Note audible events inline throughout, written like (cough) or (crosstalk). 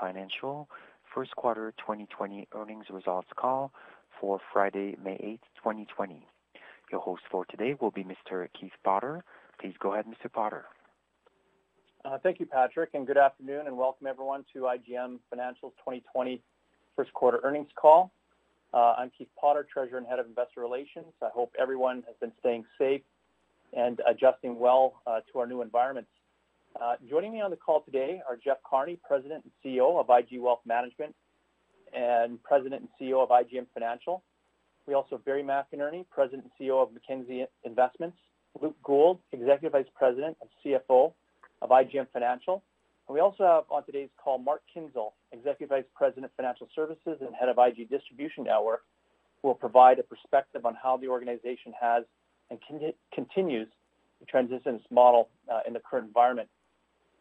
Financial first quarter 2020 earnings results call for Friday, May 8th, 2020. Your host for today will be Mr. Keith Potter. Please go ahead, Mr. Potter. Uh, thank you, Patrick, and good afternoon, and welcome everyone to IGM Financial's 2020 first quarter earnings call. Uh, I'm Keith Potter, Treasurer and Head of Investor Relations. I hope everyone has been staying safe and adjusting well uh, to our new environments. Uh, joining me on the call today are Jeff Carney, President and CEO of IG Wealth Management and President and CEO of IGM Financial. We also have Barry McInerney, President and CEO of Mackenzie Investments, Luke Gould, Executive Vice President and CFO of IGM Financial. And we also have on today's call Mark Kinzel, Executive Vice President of Financial Services and Head of IG Distribution Network, who will provide a perspective on how the organization has and con- continues to transition its model uh, in the current environment.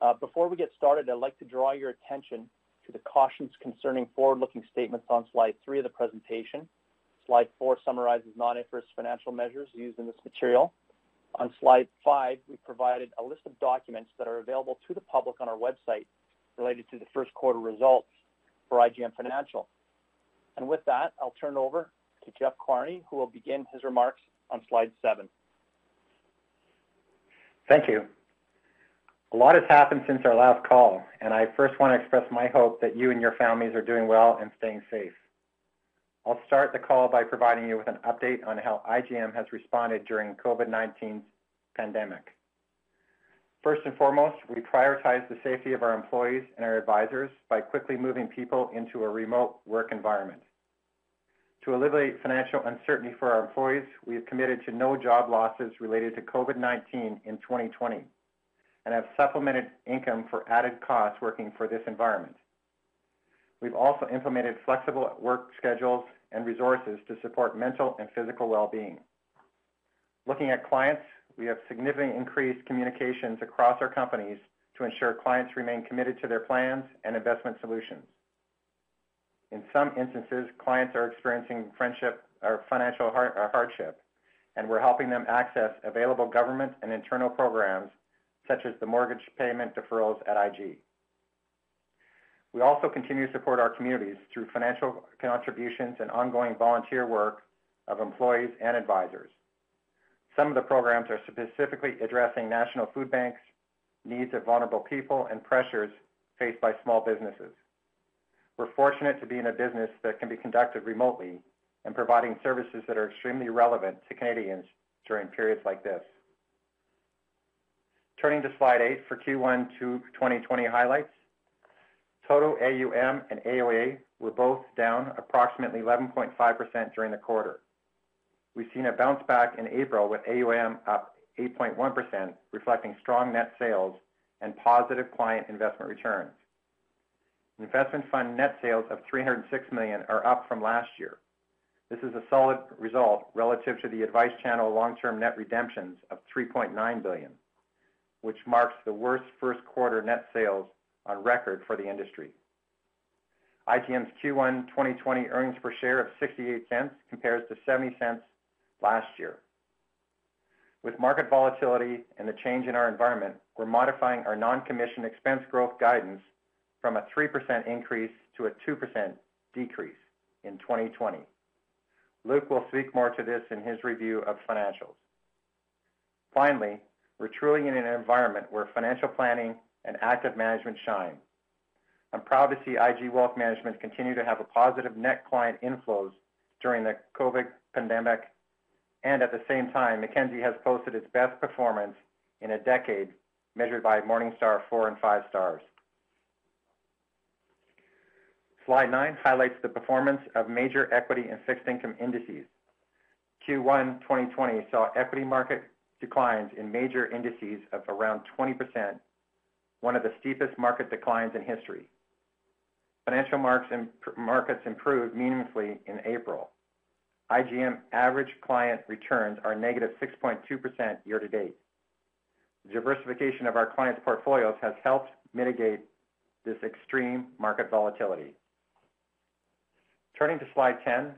Uh, before we get started, I'd like to draw your attention to the cautions concerning forward-looking statements on slide three of the presentation. Slide four summarizes non-IFRS financial measures used in this material. On slide five, we provided a list of documents that are available to the public on our website related to the first quarter results for IGM Financial. And with that, I'll turn over to Jeff Carney, who will begin his remarks on slide seven. Thank you. A lot has happened since our last call, and I first want to express my hope that you and your families are doing well and staying safe. I'll start the call by providing you with an update on how IGM has responded during COVID-19 pandemic. First and foremost, we prioritize the safety of our employees and our advisors by quickly moving people into a remote work environment. To alleviate financial uncertainty for our employees, we have committed to no job losses related to COVID-19 in 2020 and have supplemented income for added costs working for this environment. We've also implemented flexible work schedules and resources to support mental and physical well-being. Looking at clients, we have significantly increased communications across our companies to ensure clients remain committed to their plans and investment solutions. In some instances, clients are experiencing friendship or financial hardship, and we're helping them access available government and internal programs such as the mortgage payment deferrals at IG. We also continue to support our communities through financial contributions and ongoing volunteer work of employees and advisors. Some of the programs are specifically addressing national food banks, needs of vulnerable people, and pressures faced by small businesses. We're fortunate to be in a business that can be conducted remotely and providing services that are extremely relevant to Canadians during periods like this. Turning to slide eight for Q1 2020 highlights. Total AUM and AUA were both down approximately 11.5% during the quarter. We've seen a bounce back in April with AUM up 8.1%, reflecting strong net sales and positive client investment returns. Investment fund net sales of 306 million are up from last year. This is a solid result relative to the advice channel long-term net redemptions of 3.9 billion which marks the worst first quarter net sales on record for the industry. IGM's Q1 2020 earnings per share of $0.68 compares to $0.70 last year. With market volatility and the change in our environment, we're modifying our non-commission expense growth guidance from a 3% increase to a 2% decrease in 2020. Luke will speak more to this in his review of financials. Finally, we're truly in an environment where financial planning and active management shine. I'm proud to see IG Wealth Management continue to have a positive net client inflows during the COVID pandemic, and at the same time, Mackenzie has posted its best performance in a decade, measured by Morningstar four and five stars. Slide nine highlights the performance of major equity and fixed income indices. Q1 2020 saw equity market declines in major indices of around 20%, one of the steepest market declines in history. financial markets improved meaningfully in April. IGM average client returns are negative 6.2% year to date. The diversification of our clients' portfolios has helped mitigate this extreme market volatility. Turning to slide 10,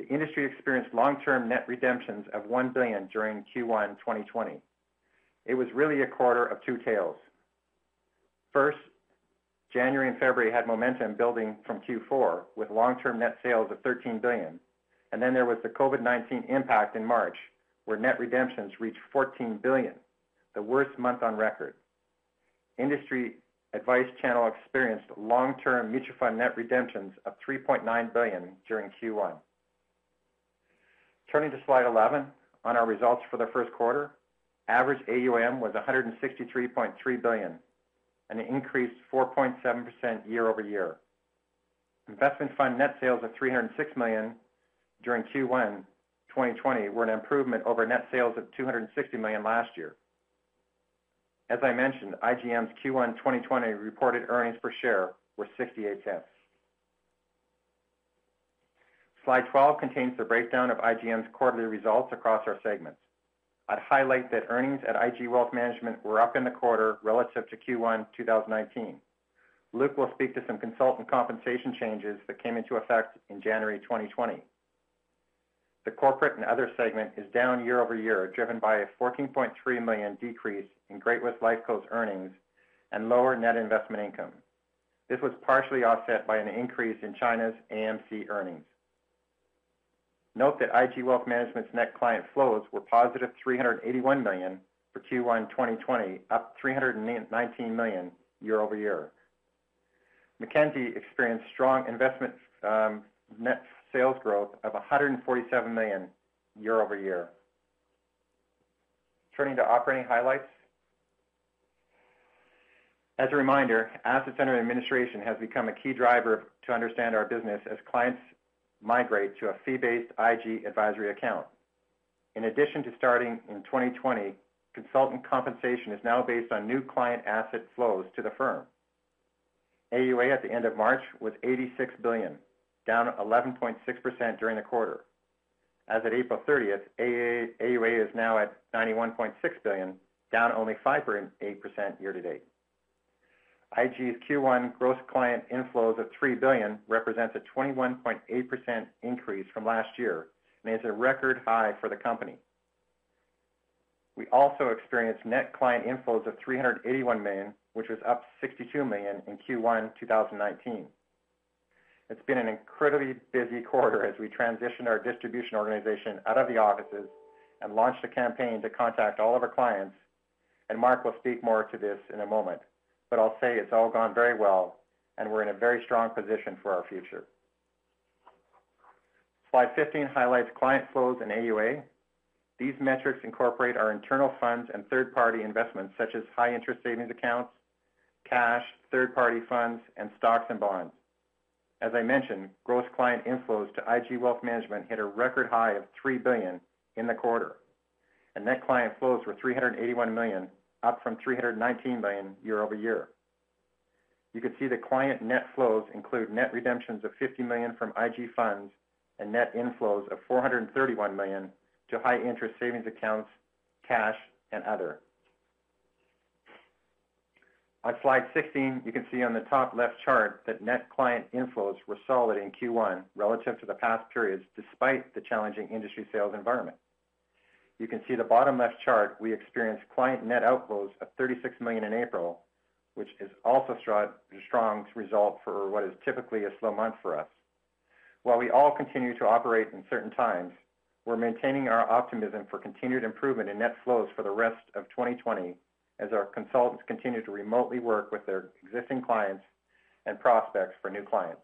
the industry experienced long-term net redemptions of 1 billion during Q1 2020. It was really a quarter of two tales. First, January and February had momentum building from Q4 with long-term net sales of 13 billion, and then there was the COVID-19 impact in March, where net redemptions reached 14 billion, the worst month on record. Industry advice channel experienced long-term mutual fund net redemptions of 3.9 billion during Q1. Turning to slide 11, on our results for the first quarter, average AUM was 163.3 billion, an increase 4.7% year-over-year. Investment fund net sales of 306 million during Q1 2020 were an improvement over net sales of 260 million last year. As I mentioned, IGM's Q1 2020 reported earnings per share were 0.68. Slide 12 contains the breakdown of IGM's quarterly results across our segments. I'd highlight that earnings at IG Wealth Management were up in the quarter relative to Q1 2019. Luke will speak to some consultant compensation changes that came into effect in January 2020. The corporate and other segment is down year-over-year, driven by a 14.3 million decrease in Great-West Lifeco's earnings and lower net investment income. This was partially offset by an increase in China's AMC earnings. Note that IG Wealth Management's net client flows were positive 381 million for Q1 2020, up 319 million year-over-year. Mackenzie experienced strong investment um, net sales growth of 147 million year-over-year. Turning to operating highlights. As a reminder, assets under administration has become a key driver to understand our business as clients migrate to a fee-based IG advisory account. In addition to starting in 2020, consultant compensation is now based on new client asset flows to the firm. AUA at the end of March was 86 billion, down 11.6% during the quarter. As of April 30th, AUA is now at 91.6 billion, down only 5.8% year to date. IG's Q1 gross client inflows of 3 billion represents a 21.8% increase from last year and is a record high for the company. We also experienced net client inflows of 381 million, which was up 62 million in Q1 2019. It's been an incredibly busy quarter as we transition our distribution organization out of the offices and launched a campaign to contact all of our clients, and Mark will speak more to this in a moment. I'll say it's all gone very well, and we're in a very strong position for our future. Slide 15 highlights client flows and AUA. These metrics incorporate our internal funds and third-party investments, such as high interest savings accounts, cash, third-party funds, and stocks and bonds. As I mentioned, gross client inflows to IG Wealth Management hit a record high of 3 billion in the quarter, and net client flows were 381 million, up from 319 million year-over-year. You can see the client net flows include net redemptions of 50 million from IG funds and net inflows of 431 million to high interest savings accounts, cash, and other. On slide 16, you can see on the top left chart that net client inflows were solid in Q1 relative to the past periods, despite the challenging industry sales environment. You can see the bottom left chart, we experienced client net outflows of 36 million in April, which is also a strong result for what is typically a slow month for us. While we all continue to operate in certain times, we're maintaining our optimism for continued improvement in net flows for the rest of 2020 as our consultants continue to remotely work with their existing clients and prospects for new clients.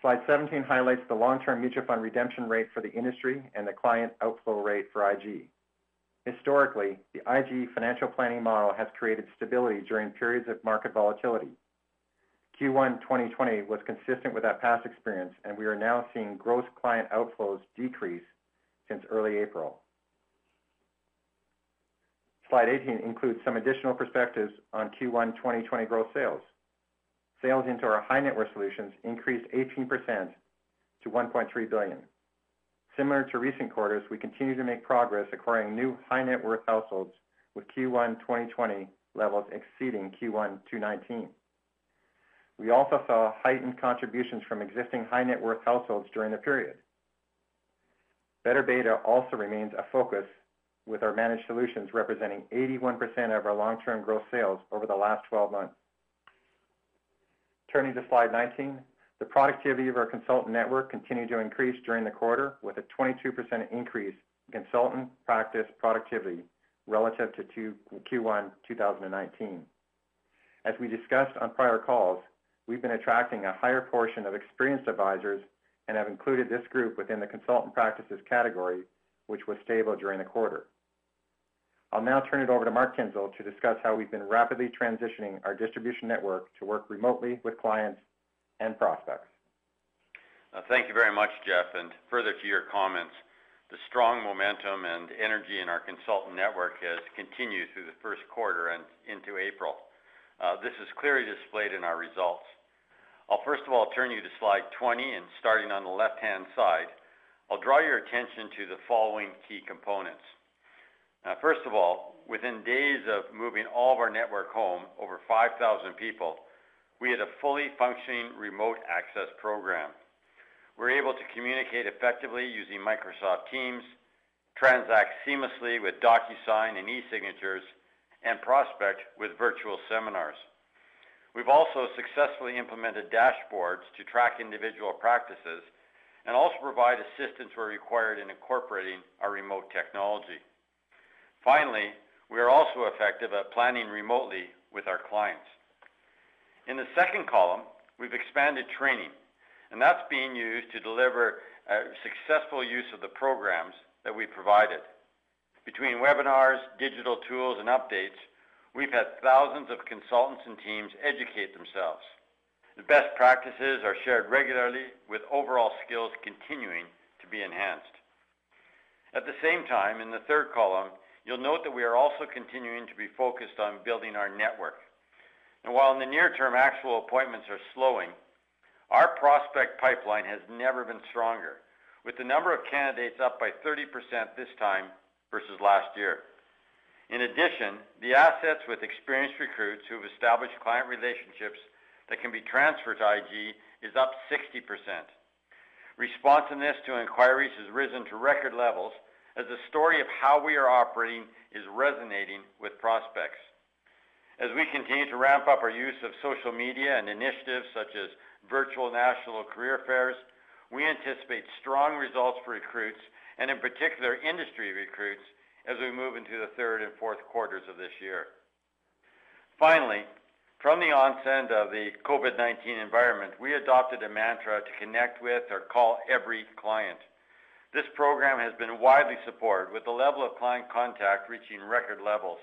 Slide 17 highlights the long-term mutual fund redemption rate for the industry and the client outflow rate for IG. Historically, the IG financial planning model has created stability during periods of market volatility. Q1 2020 was consistent with that past experience, and we are now seeing gross client outflows decrease since early April. Slide 18 includes some additional perspectives on Q1 2020 gross sales. Sales into our high net worth solutions increased 18% to 1.3 billion. Similar to recent quarters, we continue to make progress acquiring new high net worth households with Q1 2020 levels exceeding Q1 2019. We also saw heightened contributions from existing high net worth households during the period. Better beta also remains a focus with our managed solutions representing 81% of our long-term growth sales over the last 12 months. Turning to slide 19, the productivity of our consultant network continued to increase during the quarter with a 22% increase in consultant practice productivity relative to Q1 2019. As we discussed on prior calls, we've been attracting a higher portion of experienced advisors and have included this group within the consultant practices category, which was stable during the quarter. I'll now turn it over to Mark Kinzel to discuss how we've been rapidly transitioning our distribution network to work remotely with clients and prospects. Uh, thank you very much, Jeff. And further to your comments, the strong momentum and energy in our consultant network has continued through the first quarter and into April. Uh, this is clearly displayed in our results. I'll first of all turn you to slide 20, and starting on the left-hand side, I'll draw your attention to the following key components. Uh, first of all, within days of moving all of our network home, over 5,000 people, we had a fully functioning remote access program. We're able to communicate effectively using Microsoft Teams, transact seamlessly with DocuSign and e-signatures, and prospect with virtual seminars. We've also successfully implemented dashboards to track individual practices and also provide assistance where required in incorporating our remote technology. Finally, we are also effective at planning remotely with our clients. In the second column, we've expanded training, and that's being used to deliver a successful use of the programs that we provided. Between webinars, digital tools, and updates, we've had thousands of consultants and teams educate themselves. The best practices are shared regularly, with overall skills continuing to be enhanced. At the same time, in the third column, You'll note that we are also continuing to be focused on building our network. And while in the near term actual appointments are slowing, our prospect pipeline has never been stronger, with the number of candidates up by 30% this time versus last year. In addition, the assets with experienced recruits who have established client relationships that can be transferred to IG is up 60%. Responsiveness to inquiries has risen to record levels as the story of how we are operating is resonating with prospects. As we continue to ramp up our use of social media and initiatives such as virtual national career fairs, we anticipate strong results for recruits, and in particular industry recruits, as we move into the third and fourth quarters of this year. Finally, from the onset of the COVID-19 environment, we adopted a mantra to connect with or call every client. This program has been widely supported, with the level of client contact reaching record levels.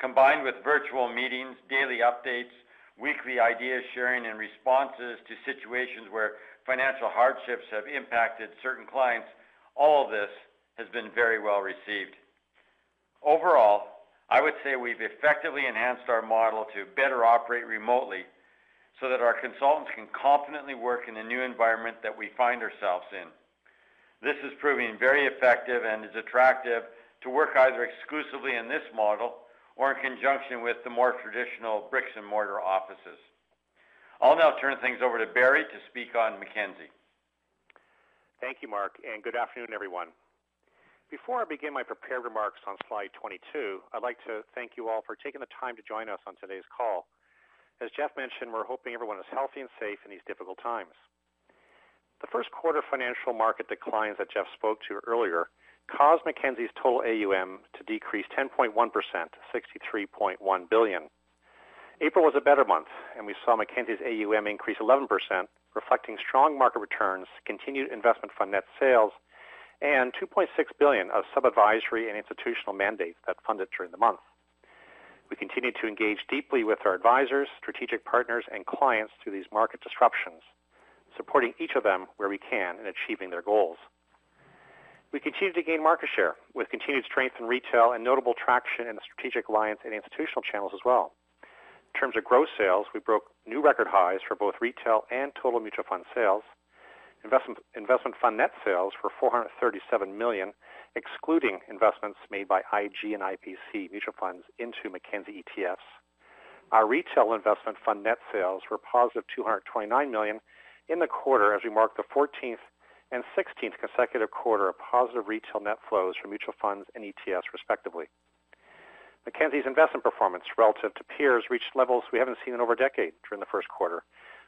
Combined with virtual meetings, daily updates, weekly idea sharing, and responses to situations where financial hardships have impacted certain clients, all of this has been very well received. Overall, I would say we've effectively enhanced our model to better operate remotely so that our consultants can confidently work in the new environment that we find ourselves in. This is proving very effective and is attractive to work either exclusively in this model or in conjunction with the more traditional bricks and mortar offices. I'll now turn things over to Barry to speak on Mackenzie. Thank you, Mark, and good afternoon, everyone. Before I begin my prepared remarks on slide 22, I'd like to thank you all for taking the time to join us on today's call. As Jeff mentioned, we're hoping everyone is healthy and safe in these difficult times. The first quarter financial market declines that Jeff spoke to earlier caused Mackenzie's total AUM to decrease 10.1% to 63.1 billion. April was a better month, and we saw Mackenzie's AUM increase 11%, reflecting strong market returns, continued investment fund net sales, and 2.6 billion of sub-advisory and institutional mandates that funded during the month. We continue to engage deeply with our advisors, strategic partners, and clients through these market disruptions supporting each of them where we can in achieving their goals. We continue to gain market share with continued strength in retail and notable traction in the strategic alliance and institutional channels as well. In terms of gross sales, we broke new record highs for both retail and total mutual fund sales. Investment, investment fund net sales were 437 million, excluding investments made by IG and IPC mutual funds into Mackenzie ETFs. Our retail investment fund net sales were positive 229 million in the quarter as we marked the 14th and 16th consecutive quarter of positive retail net flows for mutual funds and ETFs, respectively. Mackenzie's investment performance relative to peers reached levels we haven't seen in over a decade during the first quarter,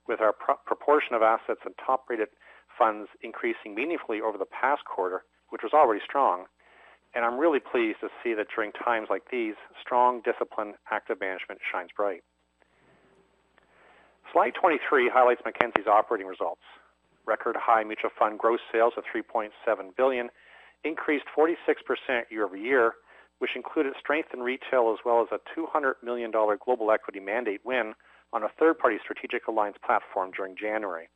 with our pro- proportion of assets in top-rated funds increasing meaningfully over the past quarter, which was already strong. And I'm really pleased to see that during times like these, strong, disciplined, active management shines bright. Slide 23 highlights Mackenzie's operating results. Record high mutual fund gross sales of 3.7 billion increased 46% year over year, which included strength in retail as well as a 200 million dollar global equity mandate win on a third-party strategic alliance platform during January.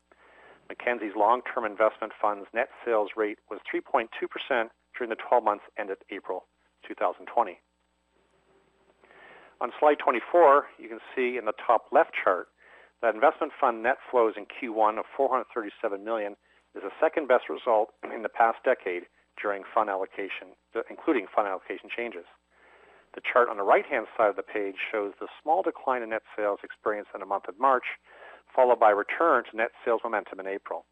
Mackenzie's long-term investment funds net sales rate was 3.2% during the 12 months ended April 2020. On slide 24, you can see in the top left chart that investment fund net flows in Q1 of 437 million is the second best result (clears throat) in the past decade during fund allocation, including fund allocation changes. The chart on the right-hand side of the page shows the small decline in net sales experienced in the month of March, followed by return to net sales momentum in April.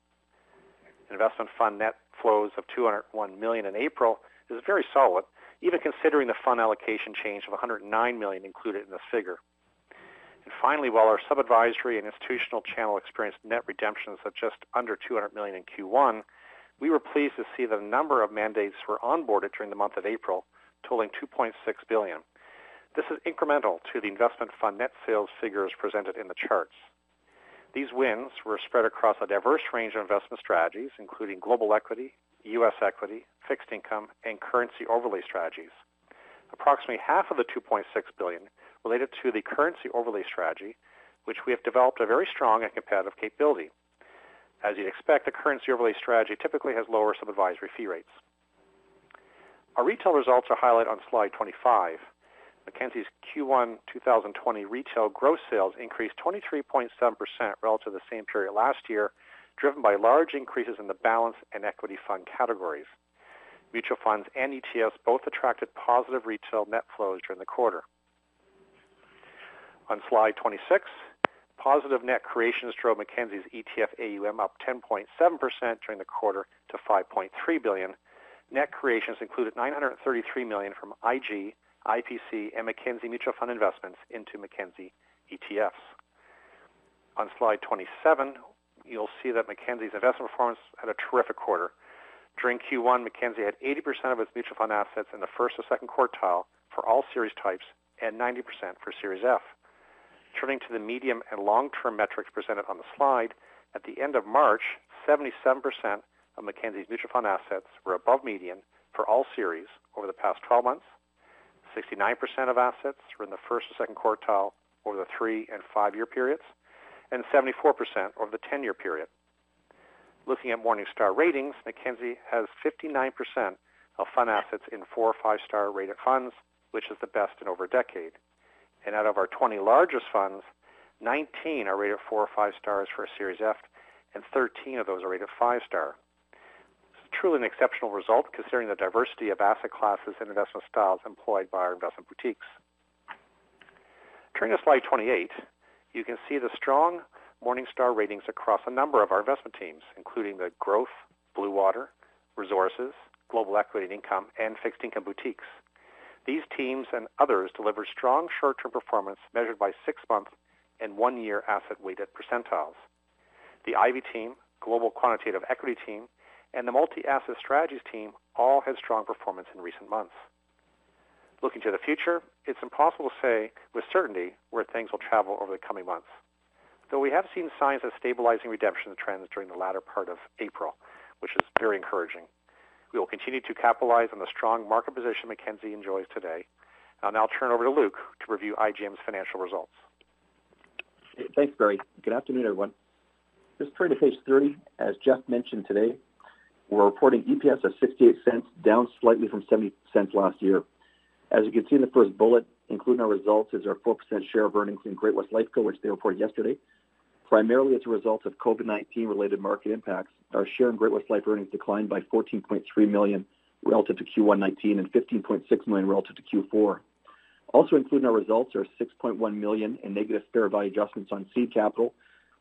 Investment fund net flows of 201 million in April is very solid, even considering the fund allocation change of 109 million included in this figure. And finally, while our sub-advisory and institutional channel experienced net redemptions of just under 200 million in Q1, we were pleased to see that a number of mandates were onboarded during the month of April, totaling 2.6 billion. This is incremental to the investment fund net sales figures presented in the charts. These wins were spread across a diverse range of investment strategies, including global equity, U.S. equity, fixed income, and currency overlay strategies. Approximately half of the 2.6 billion related to the currency overlay strategy, which we have developed a very strong and competitive capability. As you'd expect, the currency overlay strategy typically has lower sub-advisory fee rates. Our retail results are highlighted on slide 25. Mackenzie's Q1 2020 retail gross sales increased 23.7% relative to the same period last year, driven by large increases in the balance and equity fund categories. Mutual funds and ETFs both attracted positive retail net flows during the quarter. On slide 26, positive net creations drove Mackenzie's ETF AUM up 10.7% during the quarter to 5.3 billion. Net creations included 933 million from IG, IPC, and Mackenzie mutual fund investments into Mackenzie ETFs. On slide 27, you'll see that Mackenzie's investment performance had a terrific quarter. During Q1, Mackenzie had 80% of its mutual fund assets in the first or second quartile for all series types and 90% for Series F. Turning to the medium and long-term metrics presented on the slide, at the end of March, 77% of Mackenzie's mutual fund assets were above median for all series over the past 12 months. 69% of assets were in the first or second quartile over the three and five-year periods, and 74% over the 10-year period. Looking at Morningstar ratings, Mackenzie has 59% of fund assets in four or five-star rated funds, which is the best in over a decade and out of our 20 largest funds, 19 are rated four or five stars for a Series F, and 13 of those are rated five star. It's truly an exceptional result considering the diversity of asset classes and investment styles employed by our investment boutiques. Turning to slide 28, you can see the strong Morningstar ratings across a number of our investment teams, including the growth, Bluewater, resources, global equity and income, and fixed income boutiques. These teams and others delivered strong short-term performance measured by six-month and one-year asset-weighted percentiles. The Ivy team, Global Quantitative Equity team, and the Multi-Asset Strategies team all had strong performance in recent months. Looking to the future, it's impossible to say with certainty where things will travel over the coming months. Though we have seen signs of stabilizing redemption trends during the latter part of April, which is very encouraging. We will continue to capitalize on the strong market position Mackenzie enjoys today. I'll now turn over to Luke to review IGM's financial results. Thanks, Barry. Good afternoon, everyone. Just turning to page 30, as Jeff mentioned today, we're reporting EPS of 68 cents, down slightly from 70 cents last year. As you can see in the first bullet, including our results, is our 4% share of earnings in Great-West Lifeco, which they reported yesterday. Primarily as a result of COVID-19 related market impacts, our share in Great-West Life earnings declined by 14.3 million relative to Q1 19 and 15.6 million relative to Q4. Also included in our results are 6.1 million in negative fair value adjustments on seed capital,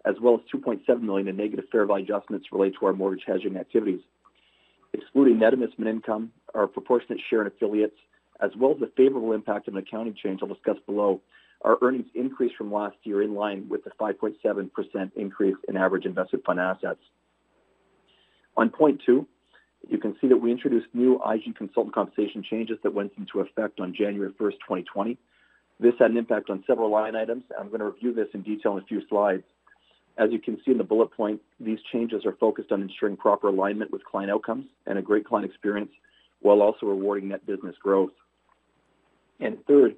as well as 2.7 million in negative fair value adjustments related to our mortgage hedging activities. Excluding net investment income, our proportionate share in affiliates, as well as the favorable impact of an accounting change I'll discuss below, our earnings increased from last year in line with the 5.7% increase in average invested fund assets. On point two, you can see that we introduced new IG consultant compensation changes that went into effect on January 1st, 2020. This had an impact on several line items. I'm going to review this in detail in a few slides. As you can see in the bullet point, these changes are focused on ensuring proper alignment with client outcomes and a great client experience, while also rewarding net business growth. And third,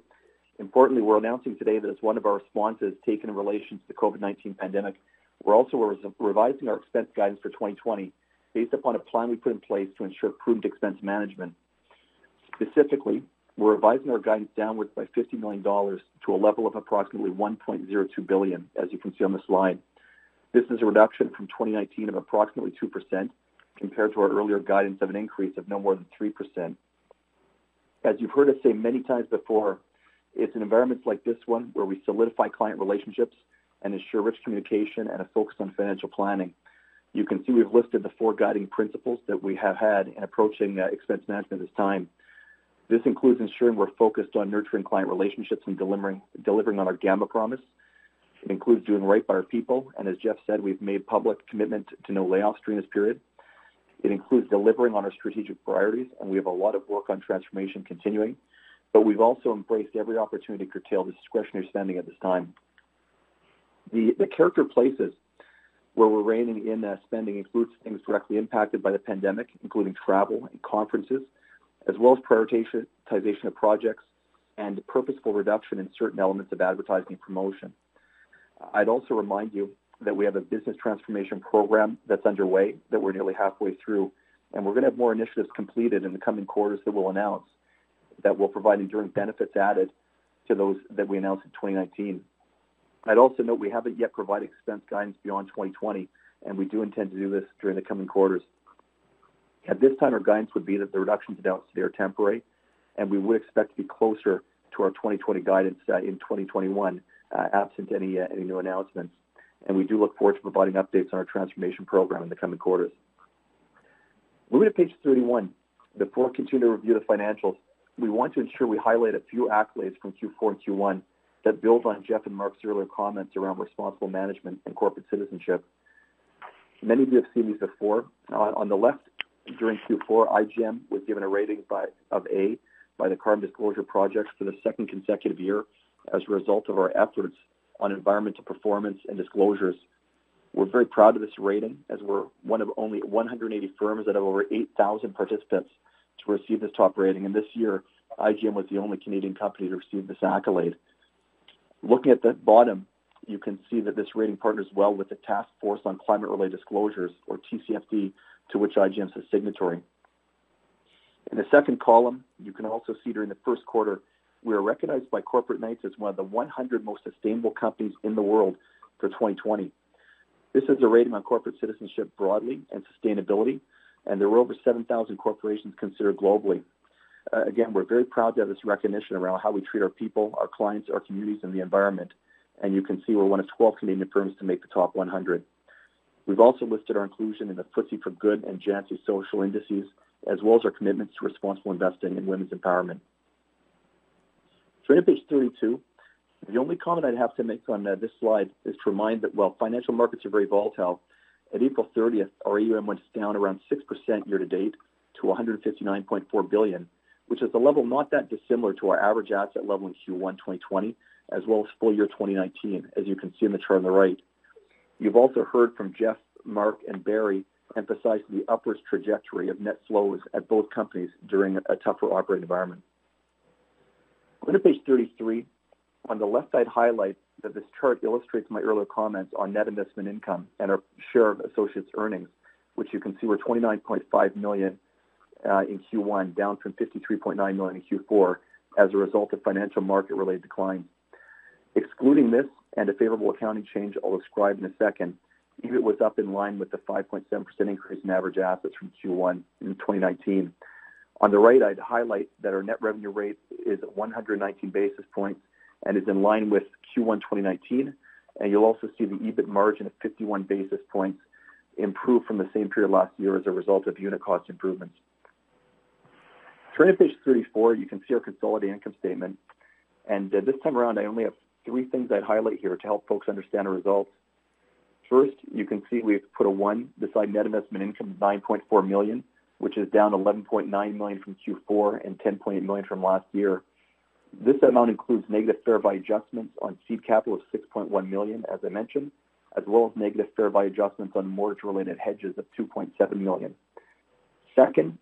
importantly, we're announcing today that as one of our responses taken in relation to the COVID-19 pandemic, we're also revising our expense guidance for 2020 based upon a plan we put in place to ensure prudent expense management. Specifically, we're revising our guidance downwards by 50 million dollars to a level of approximately 1.02 billion, as you can see on the slide. This is a reduction from 2019 of approximately 2% compared to our earlier guidance of an increase of no more than 3%. As you've heard us say many times before, it's in environments like this one where we solidify client relationships and ensure rich communication and a focus on financial planning. You can see we've listed the four guiding principles that we have had in approaching uh, expense management at this time. This includes ensuring we're focused on nurturing client relationships and delivering, delivering on our Gamma promise. It includes doing right by our people, and as Jeff said, we've made public commitment to no layoffs during this period. It includes delivering on our strategic priorities, and we have a lot of work on transformation continuing, but we've also embraced every opportunity to curtail discretionary spending at this time. The, the character places where we're reining in spending includes things directly impacted by the pandemic, including travel and conferences, as well as prioritization of projects and purposeful reduction in certain elements of advertising and promotion. I'd also remind you that we have a business transformation program that's underway that we're nearly halfway through, and we're going to have more initiatives completed in the coming quarters that we'll announce that will provide enduring benefits added to those that we announced in 2019. I'd also note we haven't yet provided expense guidance beyond 2020, and we do intend to do this during the coming quarters. At this time, our guidance would be that the reductions announced today are temporary, and we would expect to be closer to our 2020 guidance uh, in 2021, uh, absent any, uh, any new announcements and we do look forward to providing updates on our transformation program in the coming quarters. Moving to page 31, before continuing to review the financials, we want to ensure we highlight a few accolades from Q4 and Q1 that build on Jeff and Mark's earlier comments around responsible management and corporate citizenship. Many of you have seen these before. Uh, on the left, during Q4, IGM was given a rating by, of A by the Carbon Disclosure Project for the second consecutive year as a result of our efforts on environmental performance and disclosures. We're very proud of this rating as we're one of only 180 firms that have over 8,000 participants to receive this top rating. And this year, IGM was the only Canadian company to receive this accolade. Looking at the bottom, you can see that this rating partners well with the Task Force on Climate-Related Disclosures, or TCFD, to which IGM is a signatory. In the second column, you can also see during the first quarter, we are recognized by Corporate Knights as one of the 100 most sustainable companies in the world for 2020. This is a rating on corporate citizenship broadly and sustainability, and there were over 7,000 corporations considered globally. Uh, again, we're very proud to have this recognition around how we treat our people, our clients, our communities, and the environment. And you can see we're one of 12 Canadian firms to make the top 100. We've also listed our inclusion in the FTSE4Good and Jantzi social indices, as well as our commitments to responsible investing and women's empowerment. Turning to page 32, the only comment I'd have to make on uh, this slide is to remind that while financial markets are very volatile, at April 30th, our AUM went down around 6% year to date to 159.4 billion, which is a level not that dissimilar to our average asset level in Q1 2020, as well as full year 2019, as you can see in the chart on the right. You've also heard from Jeff, Mark, and Barry emphasize the upwards trajectory of net flows at both companies during a tougher operating environment. Go to page 33. On the left side highlight that this chart illustrates my earlier comments on net investment income and our share of associates' earnings, which you can see were 29.5 million Uh, in Q1, down from 53.9 million in Q4, as a result of financial market-related declines. Excluding this and a favorable accounting change I'll describe in a second, EBIT was up in line with the 5.7% increase in average assets from Q1 in 2019. On the right, I'd highlight that our net revenue rate is at 119 basis points and is in line with Q1 2019, and you'll also see the EBIT margin of 51 basis points improve from the same period last year as a result of unit cost improvements. Turning to page 34, you can see our consolidated income statement. And uh, this time around, I only have three things I'd highlight here to help folks understand our results. First, you can see we've put a one beside net investment income of 9.4 million, which is down 11.9 million from Q4 and 10.8 million from last year. This amount includes negative fair value adjustments on seed capital of 6.1 million, as I mentioned, as well as negative fair value adjustments on mortgage-related hedges of 2.7 million. Second,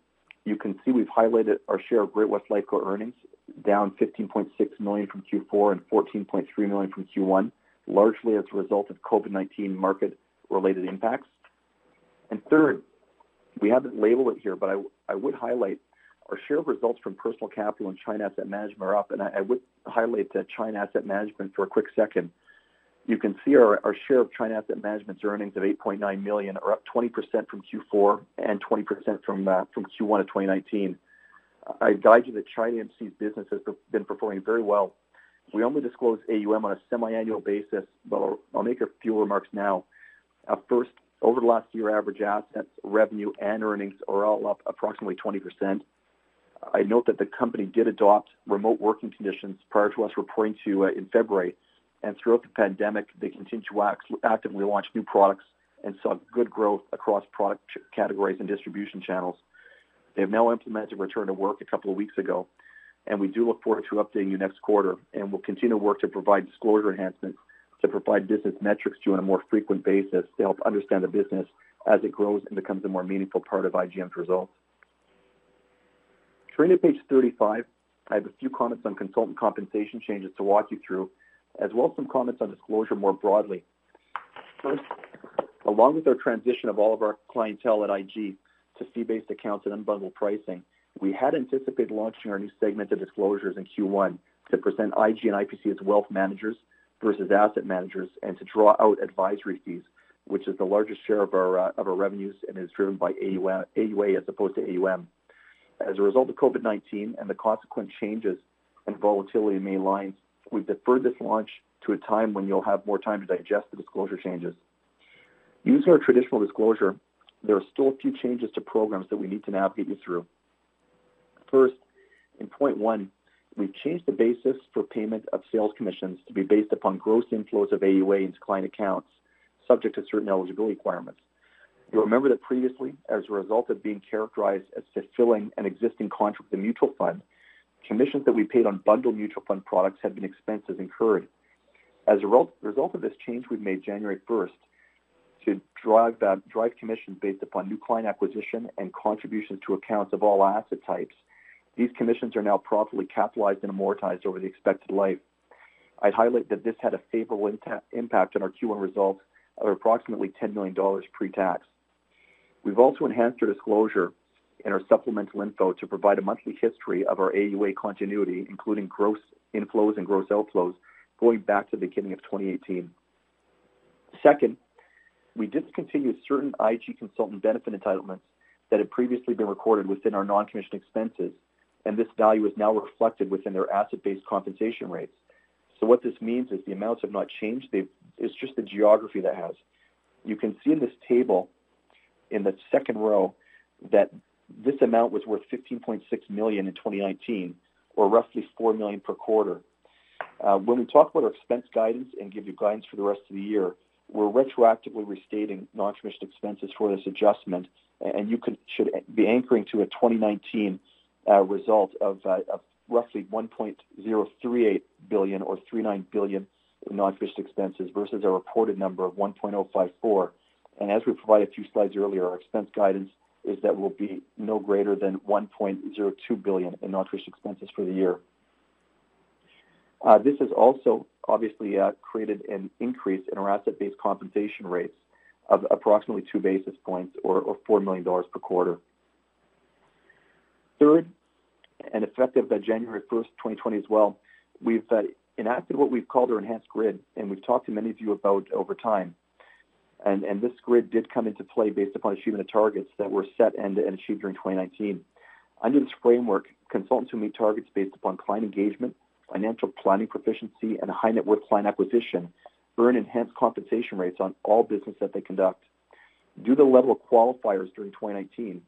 you can see we've highlighted our share of Great-West Lifeco earnings, down 15.6 million from Q4 and 14.3 million from Q1, largely as a result of COVID-19 market-related impacts. And third, we haven't labeled it here, but I, I would highlight our share of results from Personal Capital and China Asset Management are up, and I, would highlight China Asset Management for a quick second. You can see our, share of China Asset Management's earnings of 8.9 million are up 20% from Q4 and 20% from uh, from Q1 of 2019. I guide you that China AMC's business has been performing very well. We only disclose AUM on a semi-annual basis, but I'll, make a few remarks now. First, over the last year, average assets, revenue, and earnings are all up approximately 20%. I note that the company did adopt remote working conditions prior to us reporting to uh, in February, and throughout the pandemic, they continue to act, actively launch new products and saw good growth across product categories and distribution channels. They have now implemented return to work a couple of weeks ago, and we do look forward to updating you next quarter, and we'll continue to work to provide disclosure enhancements to provide business metrics to you on a more frequent basis to help understand the business as it grows and becomes a more meaningful part of IGM's results. Turning to page 35, I have a few comments on consultant compensation changes to walk you through, as well as some comments on disclosure more broadly. First, along with our transition of all of our clientele at IG to fee-based accounts and unbundled pricing, we had anticipated launching our new segmented disclosures in Q1 to present IG and IPC as wealth managers versus asset managers and to draw out advisory fees, which is the largest share of our uh, of our revenues and is driven by AUA, as opposed to AUM. As a result of COVID-19 and the consequent changes and volatility in main lines, we've deferred this launch to a time when you'll have more time to digest the disclosure changes. Using our traditional disclosure, there are still a few changes to programs that we need to navigate you through. First, in point one, we've changed the basis for payment of sales commissions to be based upon gross inflows of AUA into client accounts, subject to certain eligibility requirements. You'll remember that previously, as a result of being characterized as fulfilling an existing contract with a mutual fund, commissions that we paid on bundled mutual fund products had been expenses incurred. As a result of this change we've made January 1st to drive, drive commissions based upon new client acquisition and contributions to accounts of all asset types, these commissions are now properly capitalized and amortized over the expected life. I'd highlight that this had a favorable impact on our Q1 results of approximately $10 million pre-tax. We've also enhanced our disclosure in our supplemental info to provide a monthly history of our AUA continuity, including gross inflows and gross outflows, going back to the beginning of 2018. Second, we discontinued certain IG consultant benefit entitlements that had previously been recorded within our non-commission expenses, and this value is now reflected within their asset-based compensation rates. So what this means is the amounts have not changed. They've, it's just the geography that has. You can see in this table in the second row that this amount was worth 15.6 million in 2019, or roughly 4 million per quarter. Uh, when we talk about our expense guidance and give you guidance for the rest of the year, we're retroactively restating non-commissioned expenses for this adjustment, and you could, should be anchoring to a 2019 uh, result of, uh, of roughly 1.038 billion or 39 billion in non-commissioned expenses versus a reported number of 1.054 and as we provided a few slides earlier, our expense guidance is that we'll be no greater than 1.02 billion in non-interest expenses for the year. Uh, this has also obviously uh, created an increase in our asset-based compensation rates of approximately two basis points or, or $4 million per quarter. Third, and effective uh, January 1st, 2020 as well, we've uh, enacted what we've called our enhanced grid, and we've talked to many of you about over time. And, and this grid did come into play based upon achievement of targets that were set and, and achieved during 2019. Under this framework, consultants who meet targets based upon client engagement, financial planning proficiency, and high net worth client acquisition earn enhanced compensation rates on all business that they conduct. Due to the level of qualifiers during 2019,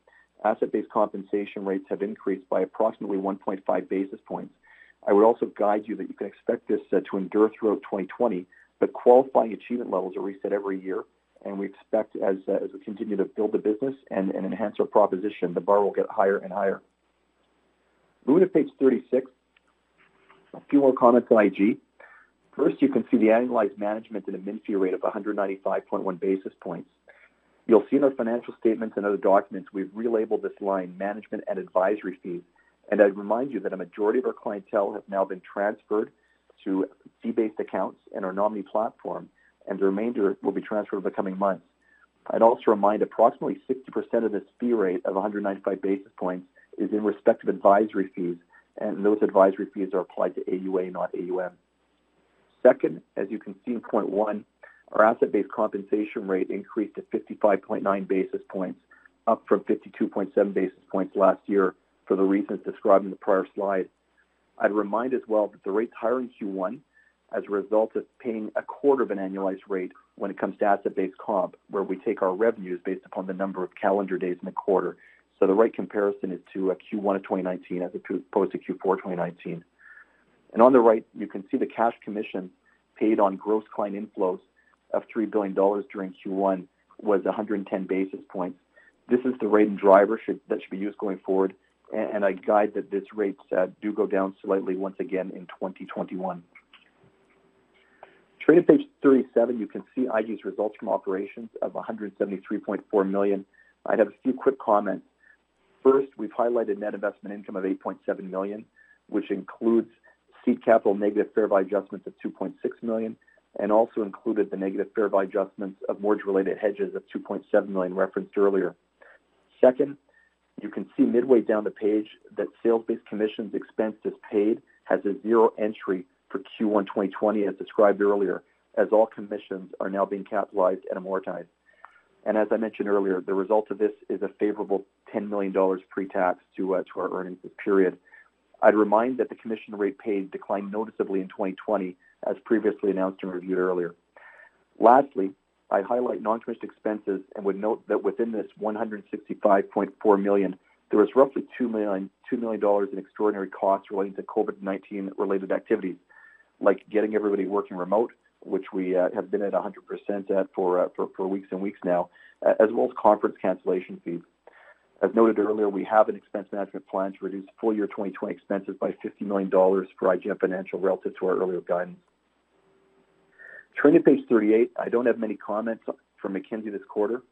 asset-based compensation rates have increased by approximately 1.5 basis points. I would also guide you that you can expect this uh, to endure throughout 2020, but qualifying achievement levels are reset every year, and we expect as, uh, as we continue to build the business and, and enhance our proposition, the bar will get higher and higher. Moving to page 36, a few more comments on IG. First, you can see the annualized management and admin fee rate of 195.1 basis points. You'll see in our financial statements and other documents, we've relabeled this line management and advisory fees. And I'd remind you that a majority of our clientele have now been transferred to fee-based accounts in our nominee platform, and the remainder will be transferred in the coming months. I'd also remind approximately 60% of this fee rate of 195 basis points is in respect of advisory fees, and those advisory fees are applied to AUA, not AUM. Second, as you can see in point one, our asset-based compensation rate increased to 55.9 basis points, up from 52.7 basis points last year for the reasons described in the prior slide. I'd remind as well that the rate's higher in Q1 as a result of paying a quarter of an annualized rate when it comes to asset-based comp, where we take our revenues based upon the number of calendar days in the quarter. So the right comparison is to Q1 of 2019 as opposed to Q4 2019. And on the right, you can see the cash commission paid on gross client inflows of $3 billion during Q1 was 110 basis points. This is the rate and driver should, that should be used going forward, and, and I guide that this rates uh, do go down slightly once again in 2021. Turning to page 37, you can see IG's results from operations of 173.4 million. I'd have a few quick comments. First, we've highlighted net investment income of 8.7 million, which includes seed capital negative fair value adjustments of 2.6 million, and also included the negative fair value adjustments of mortgage-related hedges of 2.7 million referenced earlier. Second, you can see midway down the page that sales-based commissions expense is paid has a zero entry for Q1 2020 as described earlier, as all commissions are now being capitalized and amortized. And as I mentioned earlier, the result of this is a favorable $10 million pre-tax to, uh, our earnings this period. I'd remind that the commission rate paid declined noticeably in 2020, as previously announced and reviewed earlier. Lastly, I highlight non-commissioned expenses and would note that within this 165.4 million, there was roughly $2 million, $2 million in extraordinary costs relating to COVID-19 related activities, like getting everybody working remote, which we uh, have been at 100% at for, uh, for, for weeks and weeks now, uh, as well as conference cancellation fees. As noted earlier, we have an expense management plan to reduce full year 2020 expenses by $50 million for IGM Financial relative to our earlier guidance. Turning to page 38, I don't have many comments from Mackenzie this quarter.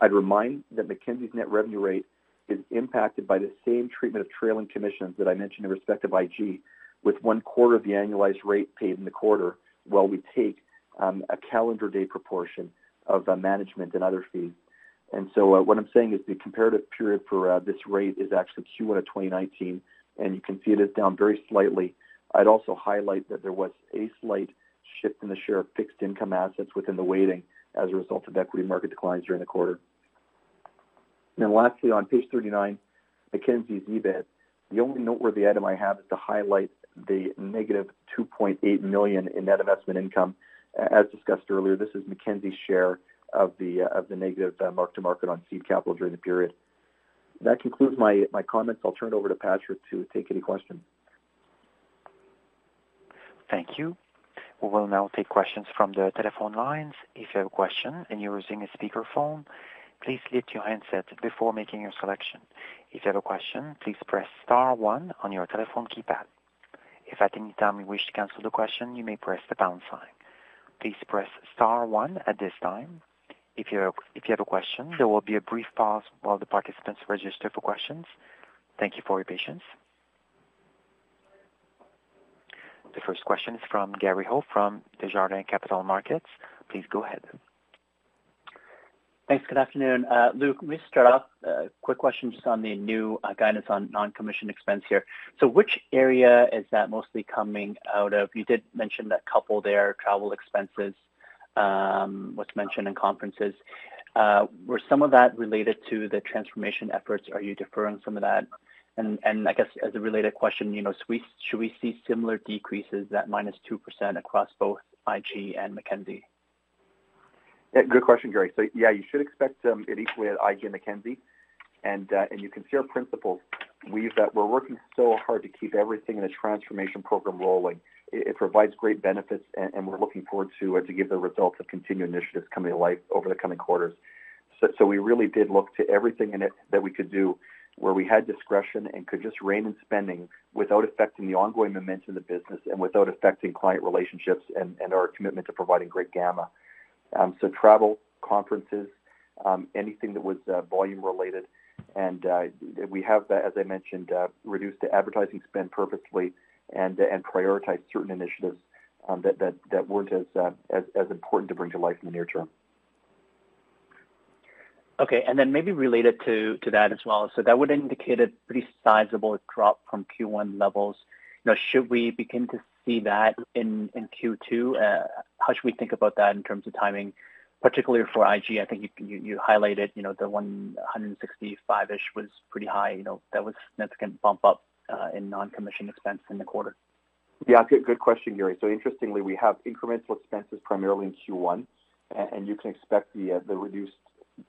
I'd remind that Mackenzie's net revenue rate is impacted by the same treatment of trailing commissions that I mentioned in respect of IG, with one quarter of the annualized rate paid in the quarter, while we take um, a calendar day proportion of uh, management and other fees. And so uh, what I'm saying is the comparative period for uh, this rate is actually Q1 of 2019, and you can see it is down very slightly. I'd also highlight that there was a slight shift in the share of fixed income assets within the weighting as a result of equity market declines during the quarter. And lastly, on page 39, Mackenzie's EBIT, the only noteworthy item I have is to highlight the negative 2.8 million in net investment income. As discussed earlier, this is Mackenzie's share of the uh, of the negative uh, mark to market on seed capital during the period. That concludes my my comments. I'll turn it over to Patrick to take any questions. Thank you. We will now take questions from the telephone lines. If you have a question and you're using a speakerphone, please lift your handset before making your selection. If you have a question, please press star one on your telephone keypad. If at any time you wish to cancel the question, you may press the pound sign. Please press star one at this time. If you, have, a question, there will be a brief pause while the participants register for questions. Thank you for your patience. The first question is from Gary Ho from Desjardins Capital Markets. Please go ahead. Thanks. Good afternoon. Uh, Luke, let me start off, a uh, quick question just on the new uh, guidance on non-commission expense here. So which area is that mostly coming out of? You did mention a couple there, travel expenses, um, what's mentioned in conferences. Were some of that related to the transformation efforts? Are you deferring some of that? And, and I guess as a related question, you know, should we, see similar decreases that minus 2% across both IG and Mackenzie? Yeah, good question, Gary. So yeah, you should expect um, it equally at IG and Mackenzie, and uh, and you can see our principles. We've uh, we're working so hard to keep everything in the transformation program rolling. It, it provides great benefits, and, and we're looking forward to uh, to give the results of continued initiatives coming to life over the coming quarters. So, so we really did look to everything in it that we could do where we had discretion and could just rein in spending without affecting the ongoing momentum of the business and without affecting client relationships and, and our commitment to providing great gamma. Um, so travel, conferences, um, anything that was uh, volume related. And uh, we have, uh, as I mentioned, uh, reduced the advertising spend purposely and, uh, and prioritized certain initiatives um, that, that, that weren't as, uh, as, as important to bring to life in the near term. Okay, and then maybe related to, to that as well. So that would indicate a pretty sizable drop from Q1 levels. Know, should we begin to see that in, in Q2? Uh, how should we think about that in terms of timing, particularly for IG? I think you, highlighted, you know, the 165-ish was pretty high. You know, that was significant bump up uh, in non-commission expense in the quarter. Yeah, good, question, Gary. So interestingly, we have incremental expenses primarily in Q1, and, you can expect the uh, the reduced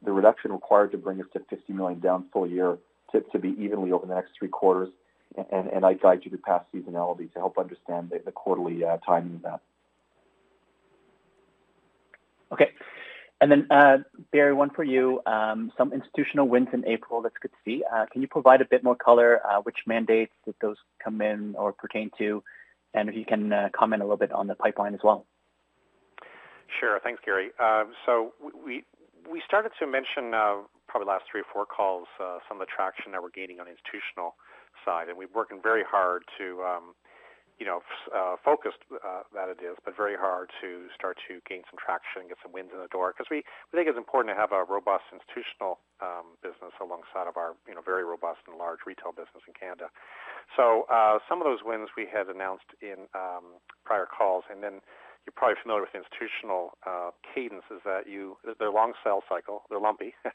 the reduction required to bring us to 50 million down full year to be evenly over the next three quarters. And, and I guide you to past seasonality to help understand the, the quarterly uh, timing of that. Okay. And then, uh, Barry, one for you. Um, some institutional wins in April. That's good to see. Uh, can you provide a bit more color? Uh, which mandates did those come in or pertain to? And if you can uh, comment a little bit on the pipeline as well. Sure. Thanks, Gary. Uh, so we we started to mention uh, probably last three or four calls uh, some of the traction that we're gaining on the institutional side, and we're working very hard to, um, you know, uh, focused uh, that it is, but very hard to start to gain some traction get some wins in the door because we, we think it's important to have a robust institutional um, business alongside of our, you know, very robust and large retail business in Canada. So uh, some of those wins we had announced in um, prior calls, and then you're probably familiar with institutional uh, cadence is that you they're long sales cycle, they're lumpy, (laughs)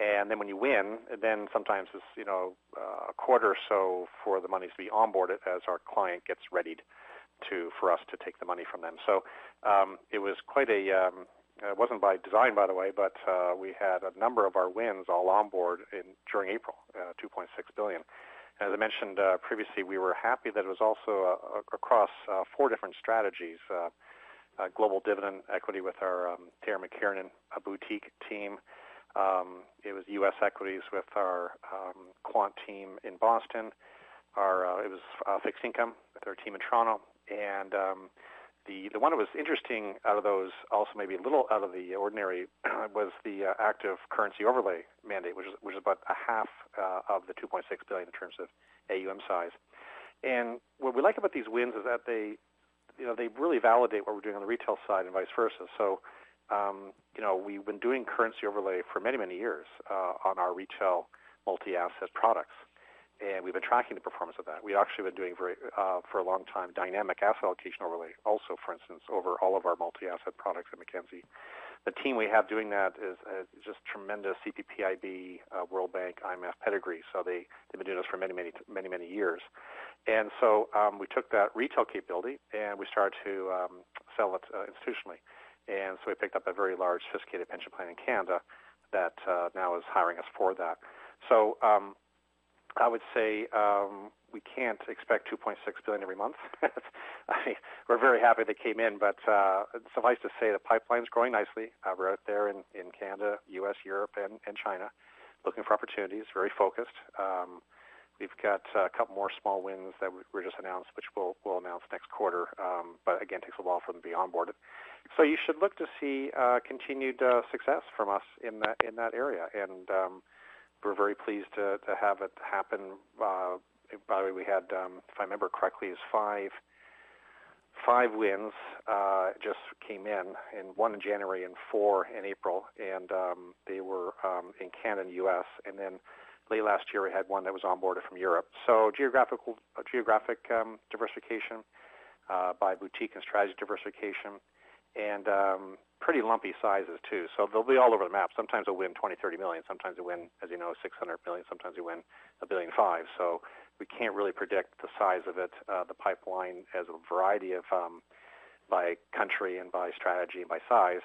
and then when you win, then sometimes it's you know a quarter or so for the money to be onboarded as our client gets readied to for us to take the money from them. So um, it was quite a um, it wasn't by design, by the way, but uh, we had a number of our wins all on board in, during April, uh, 2.6 billion. As I mentioned uh, previously, we were happy that it was also uh, across uh, four different strategies. Uh, global dividend equity with our um, Darren McKiernan boutique team. Um, it was U.S. equities with our um, quant team in Boston. Our uh, it was uh, fixed income with our team in Toronto, and um, the the one that was interesting out of those, also maybe a little out of the ordinary, (clears throat) was the uh, active currency overlay mandate, which is which is about a half uh, of the 2.6 billion in terms of AUM size. And what we like about these wins is that they you know, they really validate what we're doing on the retail side and vice versa. So, um, you know, we've been doing currency overlay for many, many years uh, on our retail multi-asset products, and we've been tracking the performance of that. We've actually been doing very, uh, for a long time dynamic asset allocation overlay, also, for instance, over all of our multi-asset products at Mackenzie. The team we have doing that is uh, just tremendous CPPIB, uh, World Bank, IMF pedigree. So they they've been doing this for many, many, many, many years. And so um, we took that retail capability and we started to um, sell it uh, institutionally. And so we picked up a very large sophisticated pension plan in Canada that uh, now is hiring us for that. So um, I would say um, we can't expect 2.6 billion every month. (laughs) I mean, we're very happy they came in, but uh, suffice to say the pipeline's growing nicely. Uh, we're out there in, in Canada, U.S., Europe, and, and China, looking for opportunities. Very focused. Um, We've got a couple more small wins that we were just announced, which we'll, we'll announce next quarter. Um, but again, it takes a while for them to be onboarded. So you should look to see uh, continued uh, success from us in that in that area, and um, we're very pleased to, to have it happen. Uh, by the way, we had, um, if I remember correctly, is five five wins uh, just came in, and one in January and four in April, and um, they were um, in Canada and U.S. And then late last year, we had one that was onboarded from Europe. So geographical geographic um, diversification uh, by boutique and strategy diversification, and um, pretty lumpy sizes too. So they'll be all over the map. Sometimes they'll win 20, 30 million. Sometimes they win, as you know, 600 million. Sometimes they win a billion five. So we can't really predict the size of it. Uh, the pipeline has a variety of um, by country and by strategy and by size.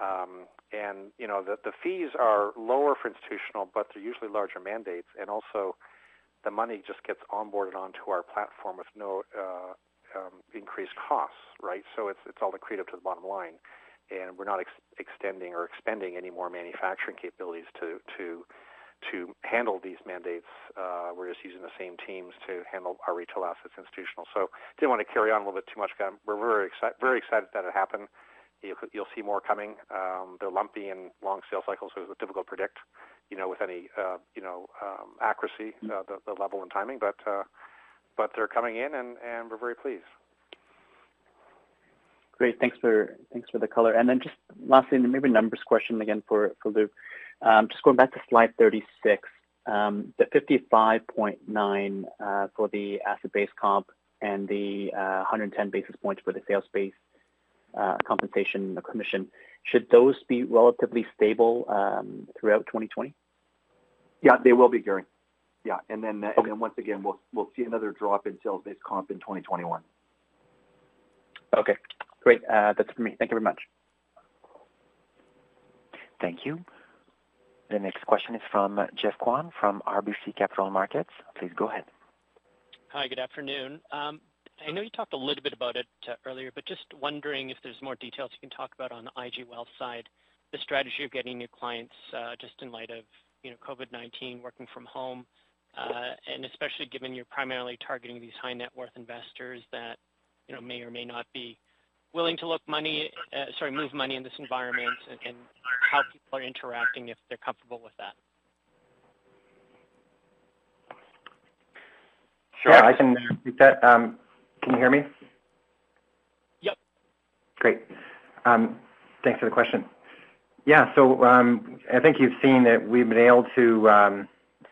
Um, and you know the, the fees are lower for institutional, but they're usually larger mandates, and also the money just gets onboarded onto our platform with no uh, um, increased costs, right? So it's it's all accretive to the bottom line and we're not ex- extending or expending any more manufacturing capabilities to to to handle these mandates. Uh, we're just using the same teams to handle our retail assets, institutional. So didn't want to carry on a little bit too much. We're very excited, very excited that it happened. You'll, you'll see more coming. Um, they're lumpy and long sales cycles, so it's difficult to predict, you know, with any, uh, you know, um, accuracy, uh, the, the level and timing. But uh, but they're coming in, and, and we're very pleased. Great. Thanks for thanks for the color. And then just lastly, maybe a numbers question again for for Luke. Um, just going back to slide 36, um, the 55.9 uh, for the asset-based comp and the uh, 110 basis points for the sales-based uh, compensation commission. Should those be relatively stable um, throughout 2020? Yeah, they will be, Gary. Yeah, and then okay. and then once again, we'll we'll see another drop in sales-based comp in 2021. Okay. Great. Uh, that's for me. Thank you very much. Thank you. The next question is from Geoff Kwan from RBC Capital Markets. Please go ahead. Hi, good afternoon. Um, I know you talked a little bit about it uh, earlier, but just wondering if there's more details you can talk about on the IG Wealth side, the strategy of getting new clients, uh, just in light of, you know, COVID-19, working from home, and especially given you're primarily targeting these high net worth investors that, you know, may or may not be willing to look money, uh, sorry, move money in this environment and, and, how people are interacting if they're comfortable with that. Sure, yeah, I can take that. Um, can you hear me? Yep. Great. Um, thanks for the question. Yeah, so um, I think you've seen that we've been able to, um,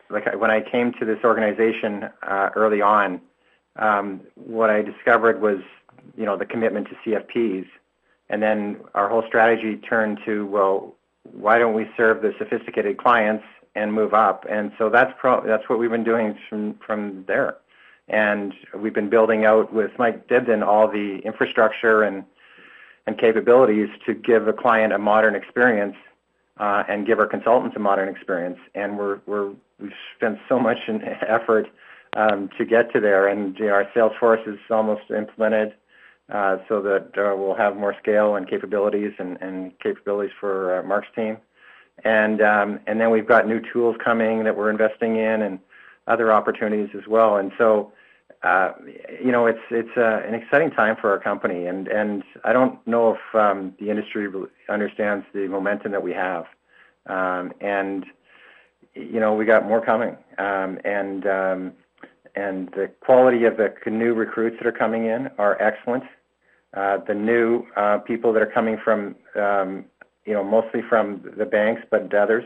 like when I came to this organization uh, early on, um, what I discovered was you know, the commitment to CFPs. And then our whole strategy turned to, well, why don't we serve the sophisticated clients and move up? And so that's pro- that's what we've been doing from from there. And we've been building out with Mike Dibden all the infrastructure and and capabilities to give a client a modern experience uh, and give our consultants a modern experience. And we're we're we've spent so much (laughs) effort um, to get to there. And you know, our Salesforce is almost implemented. Uh, so that uh, we'll have more scale and capabilities and, and capabilities for uh, Mark's team. And um, and then we've got new tools coming that we're investing in and other opportunities as well. And so, uh, you know, it's it's uh, an exciting time for our company. And and I don't know if um, the industry understands the momentum that we have. Um, and you know, we got more coming. Um, and um, and the quality of the new recruits that are coming in are excellent. Uh, the new uh, people that are coming from, um, you know, mostly from the banks, but others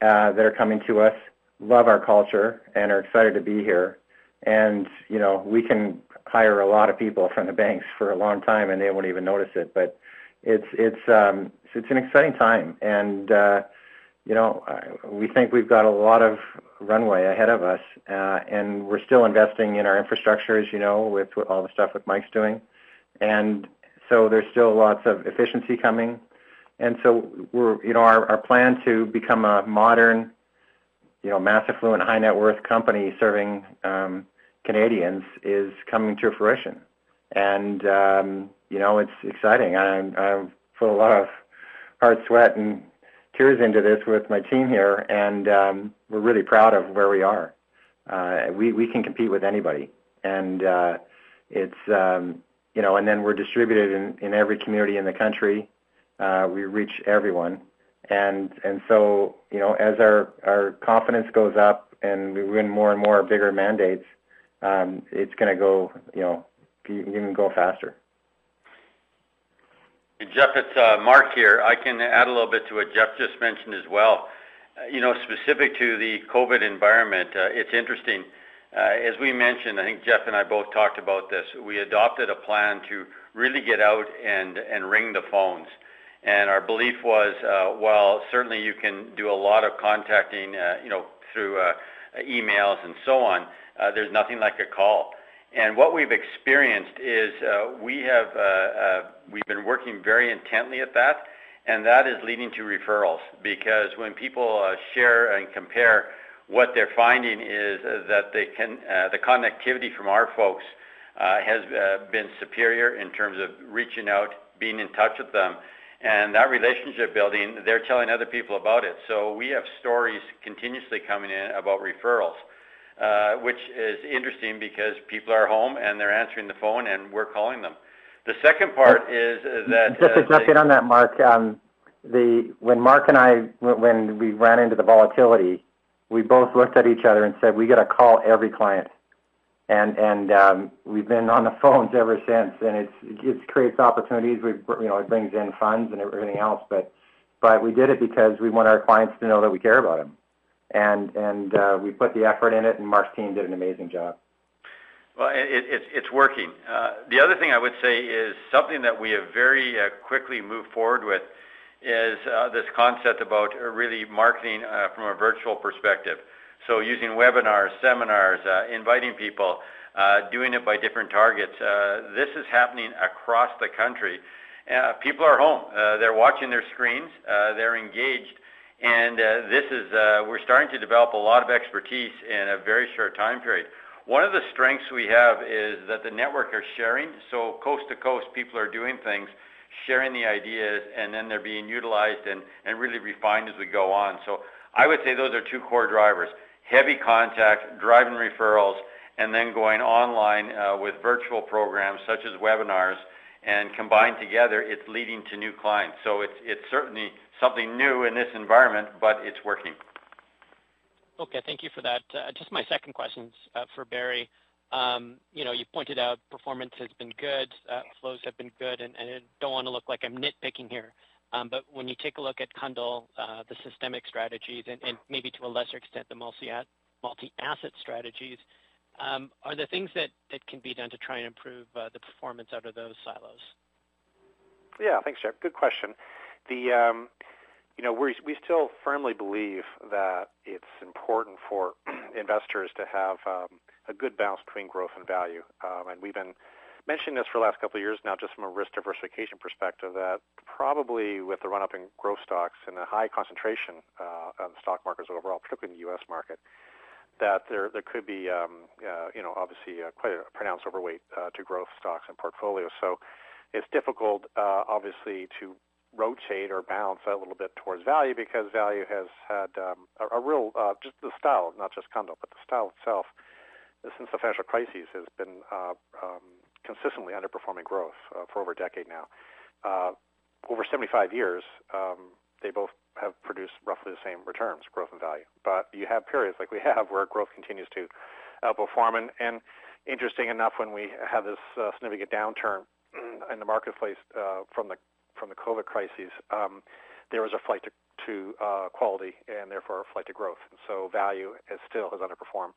uh, that are coming to us love our culture and are excited to be here. And you know, we can hire a lot of people from the banks for a long time, and they won't even notice it. But it's it's um, it's an exciting time, and uh, you know, we think we've got a lot of runway ahead of us, uh, and we're still investing in our infrastructure, as you know, with, with all the stuff that Mike's doing. And so there's still lots of efficiency coming. And so we're, you know, our, our plan to become a modern, you know, mass affluent, high net worth company serving um, Canadians is coming to fruition. And, um, you know, it's exciting. I, I put a lot of hard sweat and tears into this with my team here, and um, we're really proud of where we are. Uh, we, we can compete with anybody. And uh, it's, um, you know, and then we're distributed in, in every community in the country. Uh, we reach everyone, and and so you know, as our our confidence goes up and we win more and more bigger mandates, um, it's going to go, you know, even go faster. Jeff, it's uh, Mark here. I can add a little bit to what Jeff just mentioned as well. Uh, you know, specific to the COVID environment, uh, it's interesting. As we mentioned, I think Jeff and I both talked about this. We adopted a plan to really get out and ring the phones. And our belief was, uh, while certainly you can do a lot of contacting, uh, you know, through uh, emails and so on, there's nothing like a call. And what we've experienced is we have we've been working very intently at that, and that is leading to referrals. Because when people uh, share and compare, what they're finding is that they can, uh, the connectivity from our folks uh, has been superior in terms of reaching out, being in touch with them, and that relationship building, they're telling other people about it. So we have stories continuously coming in about referrals, which is interesting because people are home and they're answering the phone and we're calling them. The second part is that... Just to uh, jump in on that, Mark, um, the when Mark and I, when we ran into the volatility, we both looked at each other and said, we got to call every client. And and um, we've been on the phones ever since, and it's it creates opportunities. We you know it brings in funds and everything else, but but we did it because we want our clients to know that we care about them, and and uh, we put the effort in it, and Mark's team did an amazing job. Well, it's working. Uh, the other thing I would say is something that we have very uh, quickly moved forward with is uh, this concept about really marketing from a virtual perspective. So using webinars, seminars, uh, inviting people, uh, doing it by different targets. Uh, this is happening across the country. People are home. They're watching their screens. They're engaged. And this is we're starting to develop a lot of expertise in a very short time period. One of the strengths we have is that the network are sharing. So coast to coast, people are doing things, sharing the ideas, and then they're being utilized and, and really refined as we go on. So I would say those are two core drivers. Heavy contact, driving referrals, and then going online uh, with virtual programs such as webinars, and combined together, it's leading to new clients. So it's, it's certainly something new in this environment, but it's working. Okay, thank you for that. Uh, just my second question uh, for Barry. Um, you know, you pointed out performance has been good, uh, flows have been good, and I don't want to look like I'm nitpicking here. Um, but when you take a look at Cundill, the systemic strategies, and maybe to a lesser extent, the multi-asset strategies, um, are there things that can be done to try and improve the performance out of those silos? Yeah, thanks, Jeff. Good question. The you know, we we still firmly believe that it's important for (clears throat) investors to have um, a good balance between growth and value. Um, and we've been mentioning this for the last couple of years now, just from a risk diversification perspective, that probably with the run-up in growth stocks and a high concentration uh, on the stock markets overall, particularly in the U.S. market, that there there could be, um, uh, you know, obviously uh, quite a pronounced overweight uh, to growth stocks and portfolios. So it's difficult, uh, obviously, to rotate or bounce a little bit towards value because value has had um, a, a, real uh, just the style, not just Cundill, but the style itself since the financial crises has been uh, um, consistently underperforming growth uh, for over a decade now. Uh, over 75 years, um, they both have produced roughly the same returns, growth and value. But you have periods like we (laughs) have where growth continues to outperform. And, and interesting enough, when we had this uh, significant downturn (clears throat) in the marketplace uh, from the from the COVID crises, um, there was a flight to, to uh, quality and therefore a flight to growth. And so value is still has underperformed.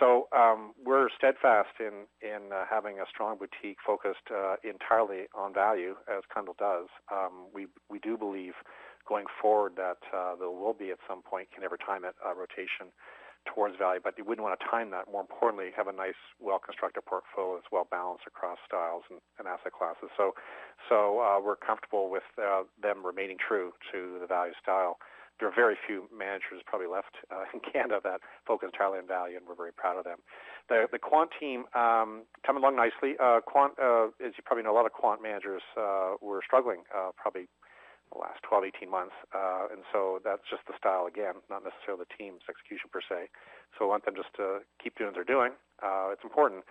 So um, we're steadfast in in uh, having a strong boutique focused uh, entirely on value, as Cundill does. Um, we we do believe going forward that uh, there will be at some point, can never time it, a rotation towards value, but you wouldn't want to time that. More importantly, have a nice, well-constructed portfolio that's well balanced across styles and, and asset classes. So, so uh, we're comfortable with uh, them remaining true to the value style. There are very few managers probably left uh, in Canada that focus entirely on value, and we're very proud of them. The, the quant team um, coming along nicely. Uh, quant, uh, as you probably know, a lot of quant managers uh, were struggling uh, probably the last 12, 18 months. Uh, and so that's just the style again, not necessarily the team's execution per se. So I want them just to keep doing what they're doing. It's important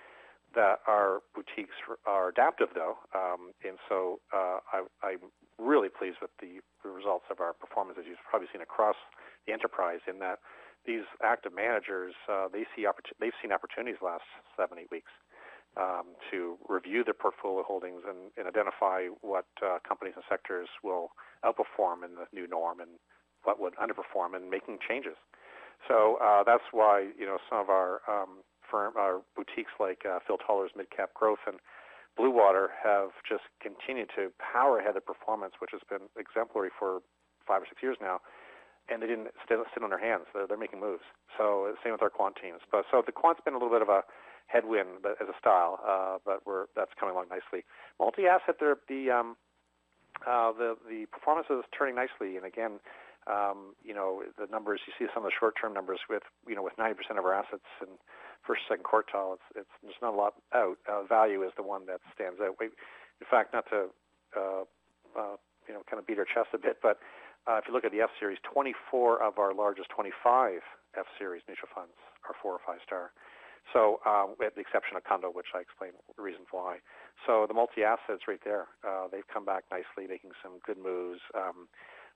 that our boutiques are adaptive though. Um, and so I, I'm really pleased with the, results of our performance as you've probably seen across the enterprise in that these active managers, uh, they see oppor- they've seen opportunities last seven, eight weeks. um, to review their portfolio holdings and, and identify what uh, companies and sectors will outperform in the new norm and what would underperform and making changes. So uh, that's why you know some of our um, firm, our boutiques like uh, Phil Taller's Mid Cap Growth and Bluewater have just continued to power ahead of performance, which has been exemplary for five or six years now. And they didn't sit, sit on their hands; they're, they're making moves. So same with our quant teams. But so the quant's been a little bit of a headwind but as a style, uh, but we're that's coming along nicely. Multi-asset, the um, uh, the the performance is turning nicely, and again, um, you know, the numbers you see some of the short-term numbers with you know with 90% of our assets in first, second quartile. It's it's there's not a lot out. Uh, value is the one that stands out. We, in fact, not to uh, uh, you know kind of beat our chest a bit, but uh, if you look at the F series, 24 of our largest 25 F series mutual funds are four or five star. So, um, with the exception of Cundill, which I explained the reasons why. So the multi-assets right there, uh, they've come back nicely, making some good moves. Um,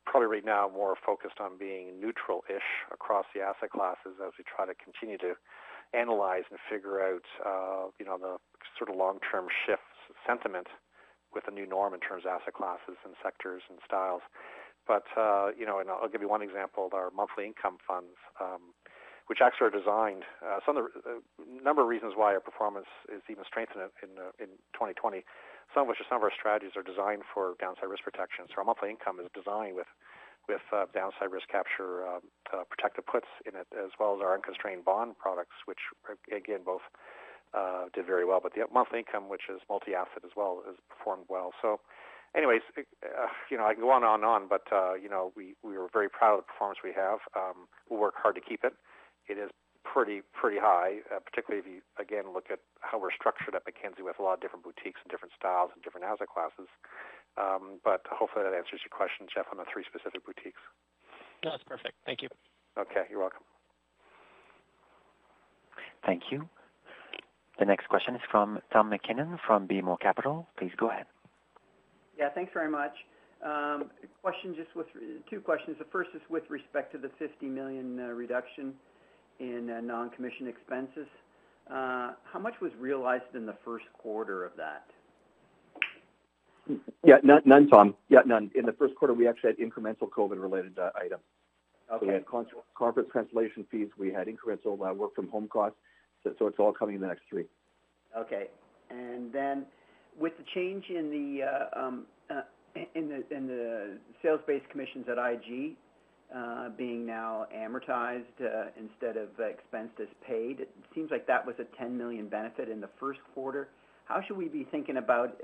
probably right now more focused on being neutral-ish across the asset classes as we try to continue to analyze and figure out, uh, you know, the sort of long-term shifts sentiment with the new norm in terms of asset classes and sectors and styles. But uh, you know, and I'll give you one example: our monthly income funds. Um, which actually are designed. Uh, some of the uh, number of reasons why our performance is even strengthened in in 2020. Some of which some of our strategies are designed for downside risk protection. So our monthly income is designed with with uh, downside risk capture uh, uh, protected puts in it, as well as our unconstrained bond products, which again both uh, did very well. But the monthly income, which is multi-asset as well, has performed well. So, anyways, uh, you know I can go on and on, on but uh, you know we we were very proud of the performance we have. Um, we'll work hard to keep it it is pretty pretty high, uh, particularly if you again look at how we're structured at Mackenzie with a lot of different boutiques and different styles and different asset classes. Um, but hopefully that answers your question, Jeff, on the three specific boutiques. No, that's perfect. Thank you. Okay, you're welcome. Thank you. The next question is from Tom McKinnon from BMO Capital. Please go ahead. Yeah, thanks very much. Um, question just with two questions. The first is with respect to the 50 million uh, reduction in uh, non-commission expenses. Uh, how much was realized in the first quarter of that? Yeah, none, none, Tom. Yeah, none. In the first quarter, we actually had incremental COVID-related uh, items. Okay. We had conference cancellation fees. We had incremental work from home costs. It's all coming in the next three. Okay. And then with the change in the um, in the in the sales-based commissions at IG, being now amortized uh, instead of expensed as paid. It seems like that was a 10 million benefit in the first quarter. How should we be thinking about?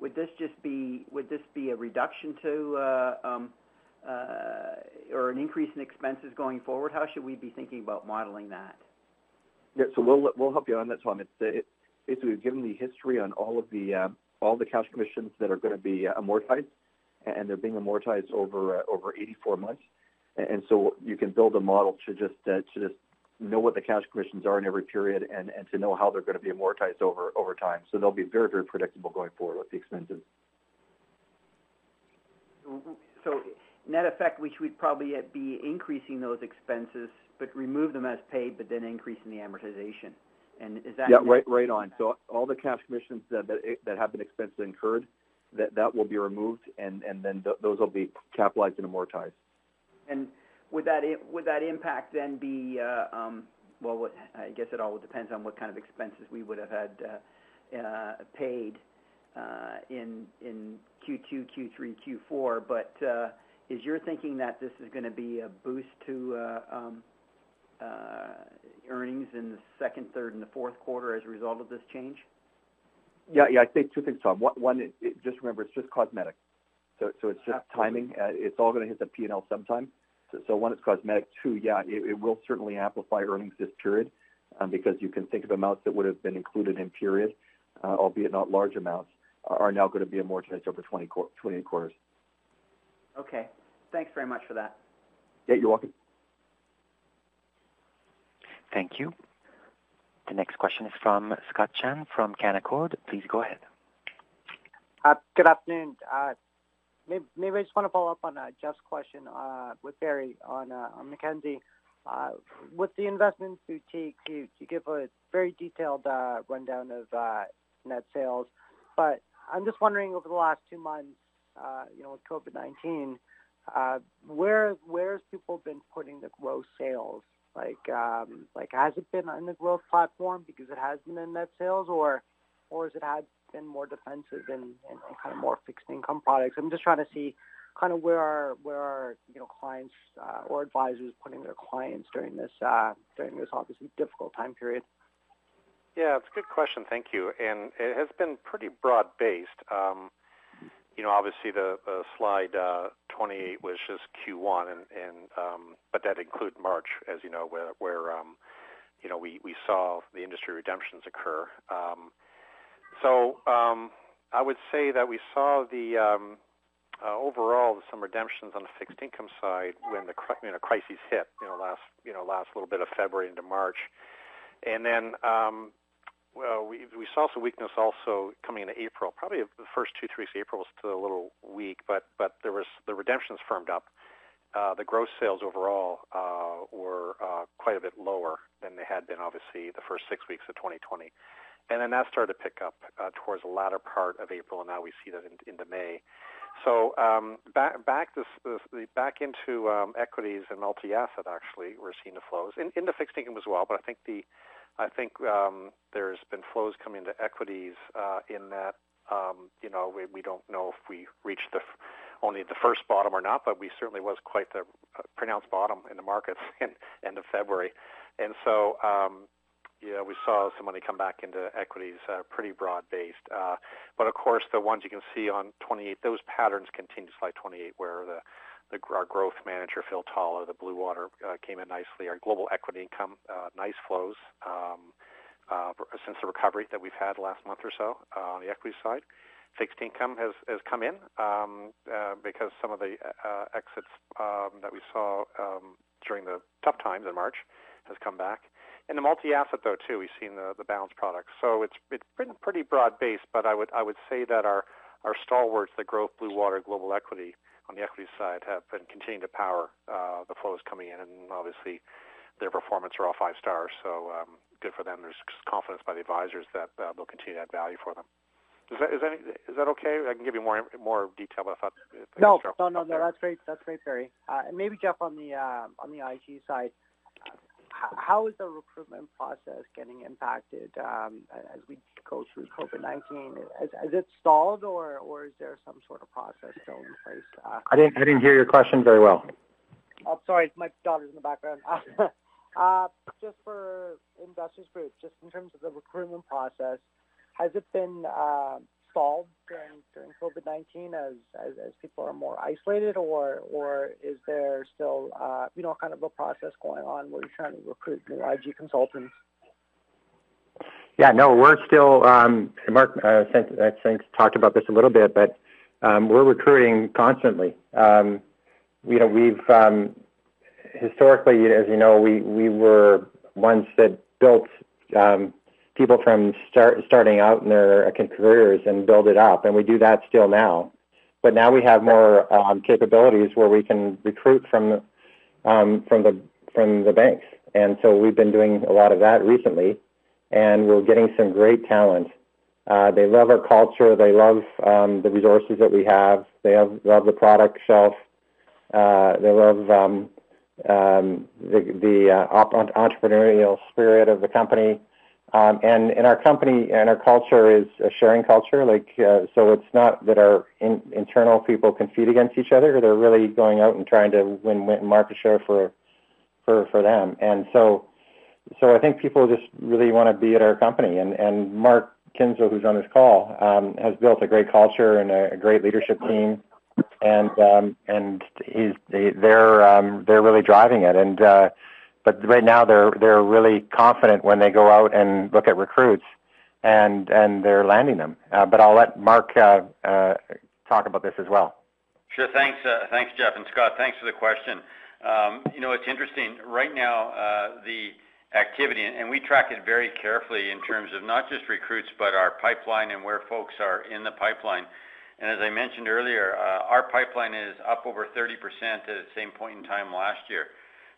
Would this just be would this be a reduction to uh, um, or an increase in expenses going forward? How should we be thinking about modeling that? Yeah, so we'll we'll help you on that, Tom. It's it, basically we've given the history on all of the all the cash commissions that are going to be amortized, and they're being amortized over over 84 months. And so you can build a model to just uh, to just know what the cash commissions are in every period and, and to know how they're going to be amortized over over time. So they'll be very very predictable going forward with the expenses. So net effect, we should probably be increasing those expenses, but remove them as paid, but then increasing the amortization. And is that yeah, right, right on. So all the cash commissions that that, that have been expenses incurred, that that will be removed, and and then th- those will be capitalized and amortized. And would that would that impact then be, uh, um, well, I guess it all depends on what kind of expenses we would have had uh, uh, paid in in Q2, Q3, Q4. But is your thinking that this is gonna be a boost to um, earnings in the second, third, and the fourth quarter as a result of this change? Yeah, yeah. I'd say two things, Tom. One, just remember, it's just cosmetic. So, so it's just timing. It's all gonna hit the P&L sometime. So one, it's cosmetic. Two, yeah, it will certainly amplify earnings this period, um, because you can think of amounts that would have been included in period, uh, albeit not large amounts, are now going to be amortized over 28 quarters. Okay. Thanks very much for that. Yeah, you're welcome. Thank you. The next question is from Scott Chan from Canaccord. Please go ahead. Uh, good afternoon. Maybe I just want to follow up on uh, Jeff's question uh, with Barry on Mackenzie. Uh, with the investment boutique, you, you give a very detailed uh, rundown of uh, net sales, but I'm just wondering over the last two months, uh, you know, with COVID-19, uh, where where's people been putting the gross sales? Like, um, like has it been on the growth platform because it has been in net sales, or or has it had been more defensive and, and, and kind of more fixed income products? I'm just trying to see kind of where are where are you know clients uh, or advisors putting their clients during this uh, during this obviously difficult time period. Yeah, it's a good question. Thank you. And it has been pretty broad based. Um, you know, obviously the, the slide uh, 28 was just Q1, and, and um, but that included March, as you know, where, where um, you know we, we saw the industry redemptions occur. Um, so um, I would say that we saw the um, uh, overall some redemptions on the fixed income side when the you know hit. You know, last you know last little bit of February into March, and then um, well, we we saw some weakness also coming into April. Probably the first two three weeks of April was still a little weak, but but there was the redemptions firmed up. Uh, the gross sales overall uh, were uh, quite a bit lower than they had been, obviously, the first six weeks of 2020. And then that started to pick up uh, towards the latter part of April, and now we see that in, into May. So um, back back this, this back into um, equities and multi-asset. Actually, we're seeing the flows in, into fixed income as well. But I think the I think um, there's been flows coming into equities uh, in that um, you know we, we don't know if we reached the only the first bottom or not, but we certainly was quite the uh, pronounced bottom in the markets (laughs) in end of February, and so um, yeah, we saw some money come back into equities, uh, pretty broad based. Uh, but of course, the ones you can see on 28, those patterns continue. Slide 28, where the the, our growth manager, Phil Taller, the Bluewater, uh, came in nicely. Our global equity income, uh, nice flows um, uh, since the recovery that we've had last month or so uh, on the equity side. Fixed income has, has come in um, uh, because some of the uh, exits um, that we saw um, during the tough times in March has come back. And the multi-asset, though, too, we've seen the, the balanced products. So it's it's been pretty broad-based, but I would I would say that our our stalwarts, the growth, Bluewater, global equity, on the equity side have been continuing to power uh, the flows coming in, and obviously their performance are all five stars. So um, good for them. There's confidence by the advisors that uh, they'll continue to add value for them. Is that is that is that okay? I can give you more more detail. But I thought no, no, no, no. That's great. That's great, Barry. Uh, and maybe Jeff on the uh, on the IG side how is the recruitment process getting impacted um, as we go through COVID-19? Has, has, it stalled, or, or is there some sort of process still in place? Uh, I didn't I didn't hear your question very well. Oh, sorry, my daughter's in the background. (laughs) uh, just for investors group, just in terms of the recruitment process, has it been uh, during during COVID nineteen as, as, as people are more isolated, or or is there still uh, you know kind of a process going on where you're trying to recruit new IG consultants? Yeah, no, we're still. Um, Mark, uh, I think talked about this a little bit, but um, we're recruiting constantly. Um, you know, we've um, historically, as you know, we we were ones that built um, people from start, starting out in their careers and build it up. And we do that still now. But now we have more um, capabilities where we can recruit from um, from the from the banks. And so we've been doing a lot of that recently, and we're getting some great talent. Uh, they love our culture. They love um, the resources that we have. They have, love the product shelf. Uh, they love um, um, the, the uh, entrepreneurial spirit of the company. Um, and in our company and our culture is a sharing culture. Like uh, so, it's not that our in, internal people compete against each other. They're really going out and trying to win, win market share for for for them. And so, so I think people just really want to be at our company. And and Mark Kinzel, who's on this call, um, has built a great culture and a, a great leadership team. And um, and he's they, they're um, they're really driving it. And uh, but right now they're they're really confident when they go out and look at recruits, and and they're landing them. Uh, but I'll let Mark uh, uh, talk about this as well. Sure. Thanks, uh, thanks, Jeff and Scott. Thanks for the question. Um, you know, it's interesting. Right now, uh, the activity, and we track it very carefully in terms of not just recruits, but our pipeline and where folks are in the pipeline. And as I mentioned earlier, uh, our pipeline is up over 30% at the same point in time last year.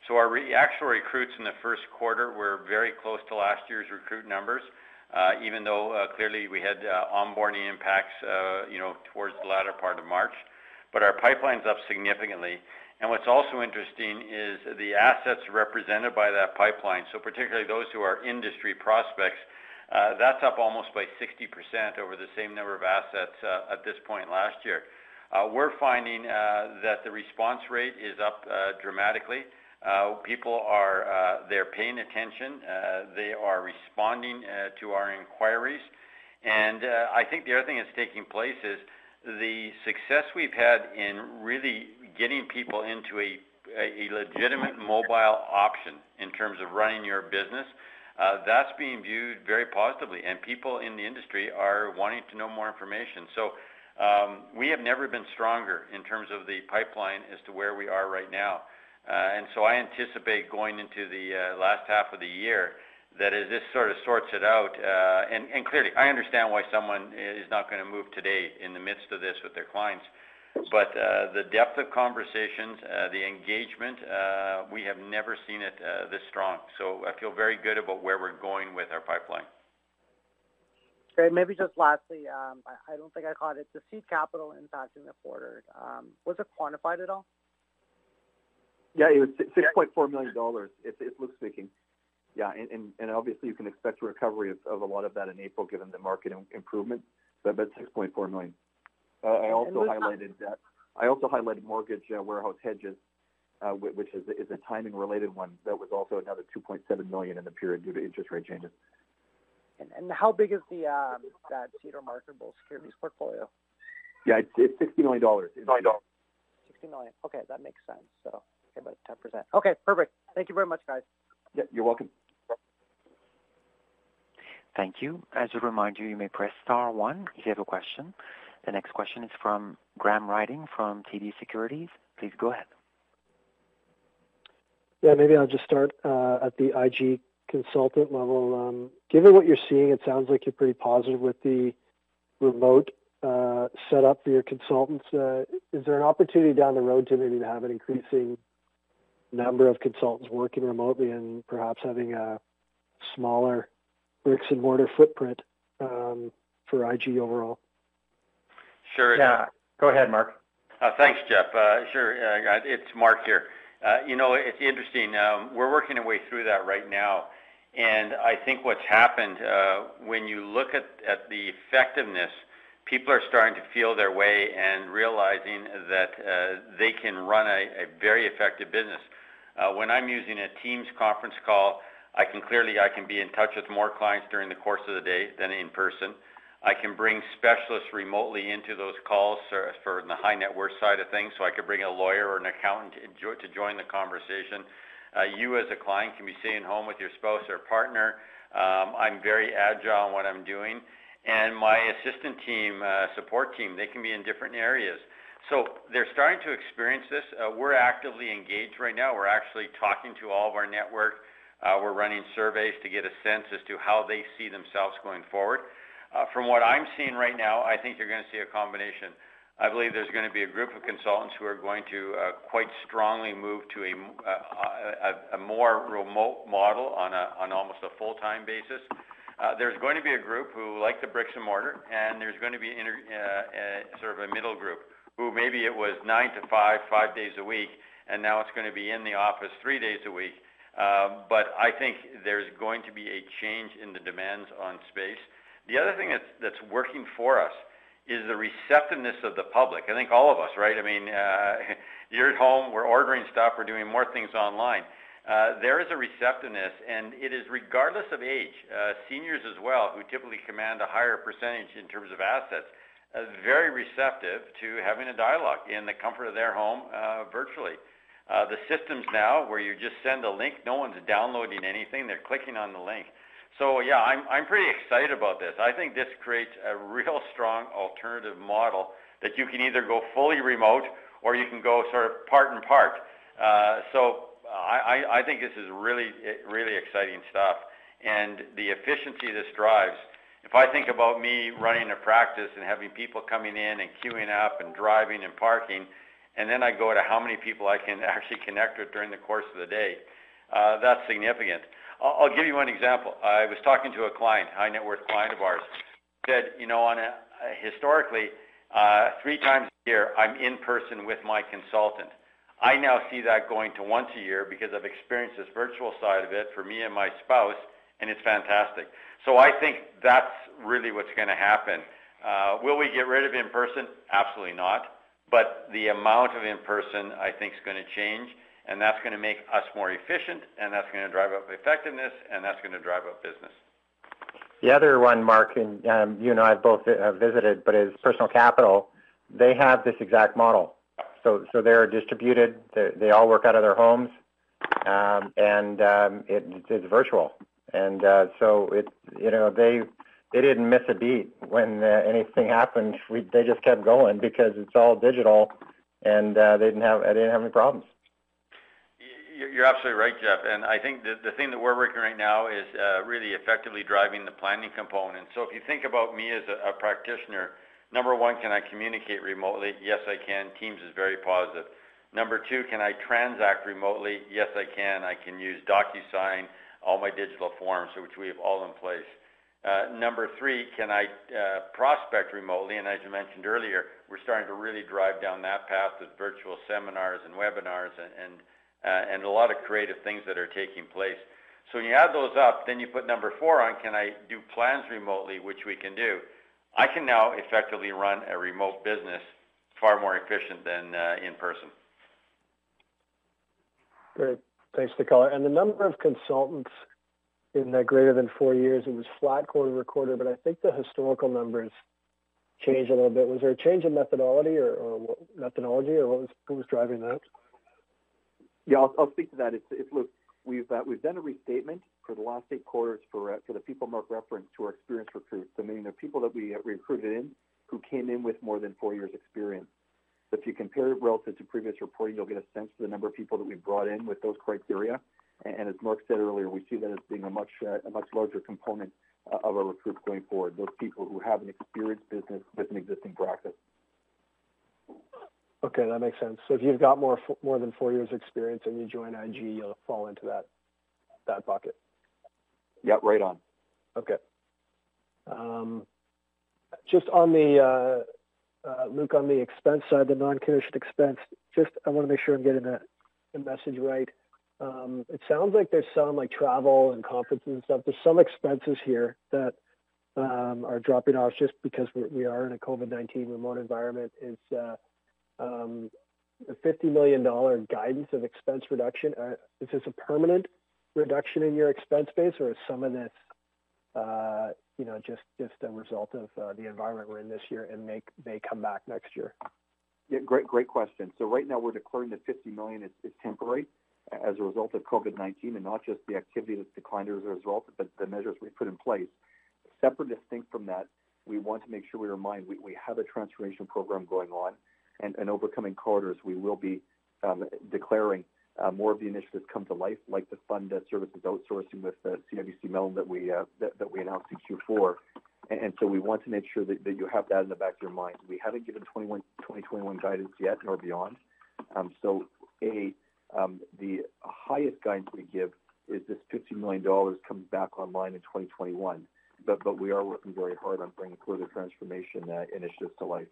So our actual recruits in the first quarter were very close to last year's recruit numbers, uh, even though uh, clearly we had uh, onboarding impacts, you know, towards the latter part of March. But our pipeline's up significantly. And what's also interesting is the assets represented by that pipeline, so particularly those who are industry prospects, that's up almost by 60% over the same number of assets at this point last year. We're finding that the response rate is up dramatically. Uh, people are uh, they're paying attention. Uh, they are responding to our inquiries. And I think the other thing that's taking place is the success we've had in really getting people into a, a legitimate mobile option in terms of running your business. Uh, that's being viewed very positively, and people in the industry are wanting to know more information. So um, we have never been stronger in terms of the pipeline as to where we are right now. Uh, and so I anticipate going into the uh, last half of the year that as this sort of sorts it out, uh, and, clearly I understand why someone is not going to move today in the midst of this with their clients, but the depth of conversations, the engagement, we have never seen it this strong. So I feel very good about where we're going with our pipeline. Great. Maybe just lastly, um, I, I, don't think I caught it. The seed capital impact in the quarter, um, was it quantified at all? Yeah, it was $6.4 million. It's, it's Luke speaking. Yeah, and, and, and obviously you can expect a recovery of, of a lot of that in April given the market improvement, but, but 6.4 million. Uh, I also highlighted that. I also highlighted mortgage uh, warehouse hedges, uh, which is, is a timing related one. That was also another 2.7 million in the period due to interest rate changes. And, and how big is the um, that Cedar marketable securities portfolio? Yeah, it's, it's 60 million dollars. 60 million. Okay, that makes sense. So Okay, about 10%. Okay, perfect. Thank you very much, guys. Yeah, you're welcome. Thank you. As a reminder, you may press star one if you have a question. The next question is from Graham Ryding from TD Securities. Please go ahead. Yeah, maybe I'll just start uh, at the IG consultant level. Um, given what you're seeing, it sounds like you're pretty positive with the remote uh, setup for your consultants. Uh, is there an opportunity down the road to maybe have an increasing number of consultants working remotely and perhaps having a smaller bricks and mortar footprint um, for IG overall? Sure. Yeah. Go ahead, Mark. Uh, thanks, Jeff. Uh, sure. Uh, it's Mark here. Uh, you know, it's interesting. Um, we're working our way through that right now. And I think what's happened uh, when you look at, at the effectiveness, people are starting to feel their way and realizing that uh, they can run a, a very effective business. Uh, when I'm using a Teams conference call, I can clearly I can be in touch with more clients during the course of the day than in person. I can bring specialists remotely into those calls for, for the high net worth side of things. So I could bring a lawyer or an accountant to, to join the conversation. Uh, you as a client can be staying home with your spouse or partner. Um, I'm very agile in what I'm doing. And my assistant team, uh, support team, they can be in different areas. So they're starting to experience this. Uh, we're actively engaged right now. We're actually talking to all of our network. Uh, we're running surveys to get a sense as to how they see themselves going forward. Uh, from what I'm seeing right now, I think you're going to see a combination. I believe there's going to be a group of consultants who are going to uh, quite strongly move to a, uh, a, a more remote model on, a, on almost a full-time basis. Uh, there's going to be a group who like the bricks and mortar, and there's going to be inter, uh, sort of a middle group who maybe it was nine to five, five days a week, and now it's going to be in the office three days a week. Uh, but I think there's going to be a change in the demands on space. The other thing that's, that's working for us is the receptiveness of the public. I think all of us, right? I mean, uh, (laughs) you're at home, we're ordering stuff, we're doing more things online. Uh, there is a receptiveness, and it is regardless of age. Uh, seniors as well, who typically command a higher percentage in terms of assets, very receptive to having a dialogue in the comfort of their home uh, virtually. Uh, the systems now where you just send a link, no one's downloading anything, they're clicking on the link. So yeah, I'm, I'm pretty excited about this. I think this creates a (laughs) real strong alternative model that you can either go fully remote or you can go sort of part and part. Uh, so I, I think this is really, really exciting stuff. And the efficiency this drives if I think about me running a practice and having people coming in and queuing up and driving and parking, and then I go to how many people I can (laughs) actually connect with during the course of the day, uh, that's significant. I'll, I'll give you one example. I was talking to a client, high net worth client of ours, said, you know, on a, historically, uh, three times a year, I'm in person with my consultant. I now see that going to once a year because I've experienced this virtual side of it for me and my spouse, and it's fantastic. So I think that's really what's going to happen. Uh, will we get rid of in person? Absolutely not. But the amount of in person, I think, is going to change, and that's going to make us more efficient, and that's going to drive up effectiveness, and that's going to drive up business. The other one, Mark, and um, you and I have both uh, visited, but is Personal Capital. They have this exact model. So, so they're distributed. They're, they all work out of their homes, um, and um, it, it's virtual. And uh, so it, you know, they they didn't miss a beat when uh, anything happened. We, they just kept going because it's all digital, and uh, they didn't have I didn't have any problems. You're absolutely right, Jeff. And I think the, the thing that we're working right now is uh, really effectively driving the planning component. So if you think about me as a, a practitioner, number one, can I communicate remotely? Yes, I can. Teams is very positive. Number two, can I transact remotely? Yes, I can. I can use DocuSign, all my digital forms, which we have all in place. Uh, number three, can I uh, prospect remotely? And as you mentioned earlier, we're starting to really drive down that path with virtual seminars and webinars and, and, uh, and a lot of creative things that are taking place. So when you add those up, then you put number four on, can I do plans remotely, which we can do. I can now effectively run a remote business far more efficient than uh, in person. Great. Thanks, Nicola. And the number of consultants in that greater than four years, it was flat quarter-over-quarter, but I think the historical numbers changed a little bit. Was there a change in methodology or, or methodology, or what was, what was driving that? Yeah, I'll, I'll speak to that. It's, it's look, we've uh, we've done a restatement for the last eight quarters for uh, for the people Mark referenced to our experienced recruits. So meaning the people that we uh, recruited in who came in with more than four years experience. So if you compare it relative to previous reporting, you'll get a sense of the number of people that we've brought in with those criteria. And as Mark said earlier, we see that as being a much uh, a much larger component uh, of our recruits going forward. Those people who have an experienced business with an existing practice. Okay, that makes sense. So if you've got more more than four years experience and you join IG, you'll fall into that that bucket. Yeah, right on. Okay. Um, just on the uh, uh, Luke, on the expense side, the non-commissioned expense. Just I want to make sure I'm getting the, the message right. Um, it sounds like there's some like travel and conferences and stuff. There's some expenses here that um, are dropping off just because we're, we are in a COVID-19 remote environment. Is uh, um, the $50 million guidance of expense reduction, uh, is this a permanent reduction in your expense base or is some of this, uh, you know, just, just a result of uh, the environment we're in this year and may, may come back next year? Yeah, great, great question. So right now we're declaring that 50 million is, is temporary as a result of COVID-19 and not just the activity that's declined as a result, but the measures we put in place. Separate distinct from that, we want to make sure we remind we, we have a transformation program going on, and, and over coming quarters, we will be um, declaring uh, more of the initiatives come to life, like the fund uh, services outsourcing with uh, CIBC Mellon that we uh, that, that, we announced in Q4. And, and, so we want to make sure that, that you have that in the back of your mind. We haven't given 21, 2021 guidance yet, nor beyond. Um, so, a um, the highest guidance we give is this $50 million comes back online in 2021. But, but we are working very hard on bringing further transformation uh, initiatives to life.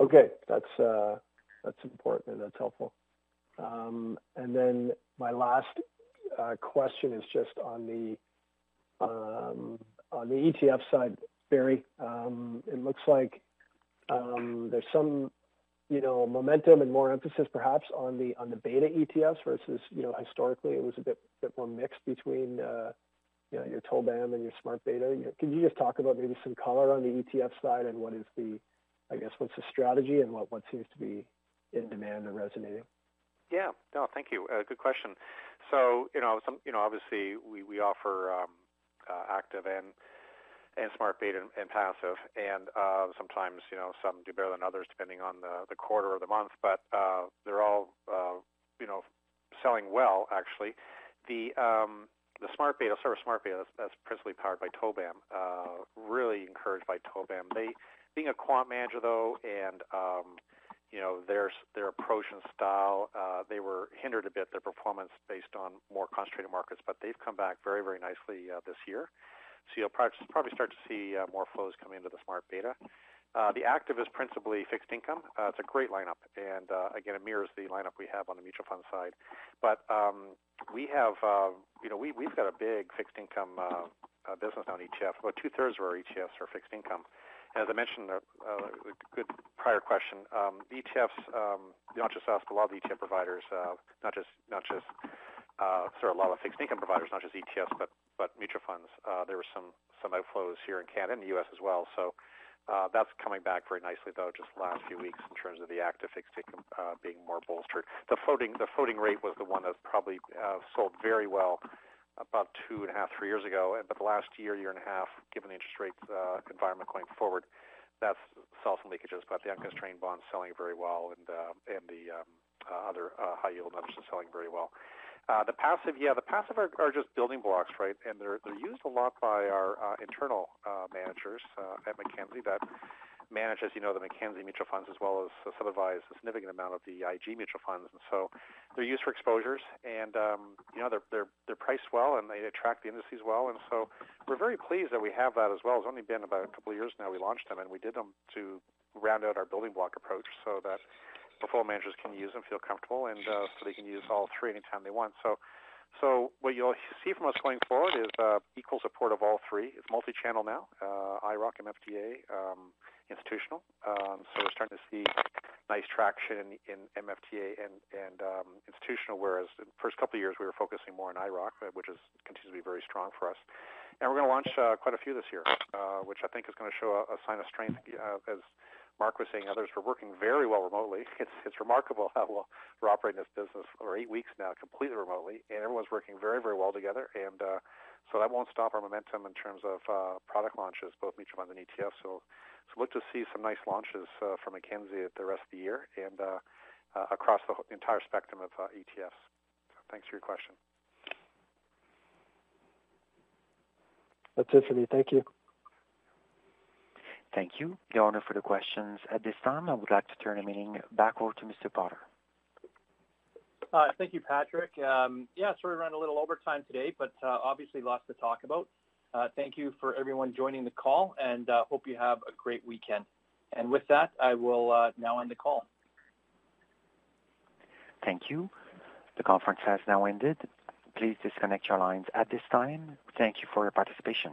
Okay, that's uh, that's important and that's helpful. Um, and then my last uh, question is just on the um, on the ETF side, Barry. Um, it looks like um, there's some you know, momentum and more emphasis perhaps on the on the beta ETFs versus, you know, historically it was a bit bit more mixed between, uh, you know, your TOBAM and your smart beta. You know, could you just talk about maybe some color on the ETF side and what is the, I guess, what's the strategy and what what seems to be in demand and resonating? Yeah, no, thank you. Uh, good question. So, you know, some, you know, obviously we we offer um, uh, active and and smart beta and, and passive. And uh, sometimes, you know, some do better than others depending on the, the quarter or the month, but uh, they're all, uh, you know, selling well, actually. The um, the smart beta, sort of smart beta, that's, that's principally powered by TOBAM. Uh, really encouraged by TOBAM. They being a quant manager though, and um, you know their their approach and style, uh, they were hindered a bit their performance based on more concentrated markets, but they've come back very very nicely uh, this year. So you'll probably start to see uh, more flows come into the smart beta. Uh, the active is principally fixed income. Uh, it's a great lineup, and uh, again, it mirrors the lineup we have on the mutual fund side. But um, we have, you know, we, we've got a big fixed income business in ETF. About two thirds of our ETFs are fixed income. As I mentioned, uh, uh, a good prior question, um, ETFs, um, not just us, but a lot of ETF providers, uh, not just not just uh, sorry, a lot of fixed income providers, not just ETFs, but but mutual funds. Uh, there were some some outflows here in Canada and the U.S. as well. So uh, that's coming back very nicely, though, just the last few weeks in terms of the active fixed income uh, being more bolstered. The floating the floating rate was the one that probably uh, sold very well about two and a half, three years ago. But the last year, year and a half, given the interest rate uh, environment going forward, that's saw some leakages. But the unconstrained bonds selling very well, and uh, and the um, uh, other uh, high yield others are selling very well. Uh, the passive, yeah, the passive are, are just building blocks, right? And they're they're used a lot by our uh, internal uh, managers uh, at Mackenzie that manage, as you know, the Mackenzie mutual funds as well as uh, supervise a significant amount of the IG mutual funds. And so they're used for exposures, and um, you know they're they're they're priced well and they attract the indices well. And so we're very pleased that we have that as well. It's only been about a couple of years now we launched them, and we did them to round out our building block approach so that portfolio managers can use and feel comfortable, and uh, so they can use all three anytime they want. So, so what you'll see from us going forward is uh, equal support of all three. It's multi-channel now, uh, IIROC, MFDA, um, institutional. Um, so we're starting to see nice traction in, in MFDA and, and um, institutional, whereas the first couple of years we were focusing more on IIROC, uh, which is continues to be very strong for us. And we're going to launch uh, quite a few this year, uh, which I think is going to show a, a sign of strength uh, as Mark was saying others were working very well remotely. (laughs) It's it's remarkable how well we're operating this business for eight weeks now, completely remotely, and everyone's working very very well together. And uh, so that won't stop our momentum in terms of uh, product launches, both mutual funds and ETFs. So so look to see some nice launches uh, from Mackenzie the rest of the year and uh, uh, across the entire spectrum of uh, ETFs. So thanks for your question. That's it for me. Thank you. Thank you. There are no further questions at this time. I would like to turn the meeting back over to Mr. Potter. Uh, thank you, Patrick. Um, yeah, sorry we ran a little overtime today, but uh, obviously lots to talk about. Uh, thank you for everyone joining the call, and uh, hope you have a great weekend. And with that, I will uh, now end the call. Thank you. The conference has now ended. Please disconnect your lines at this time. Thank you for your participation.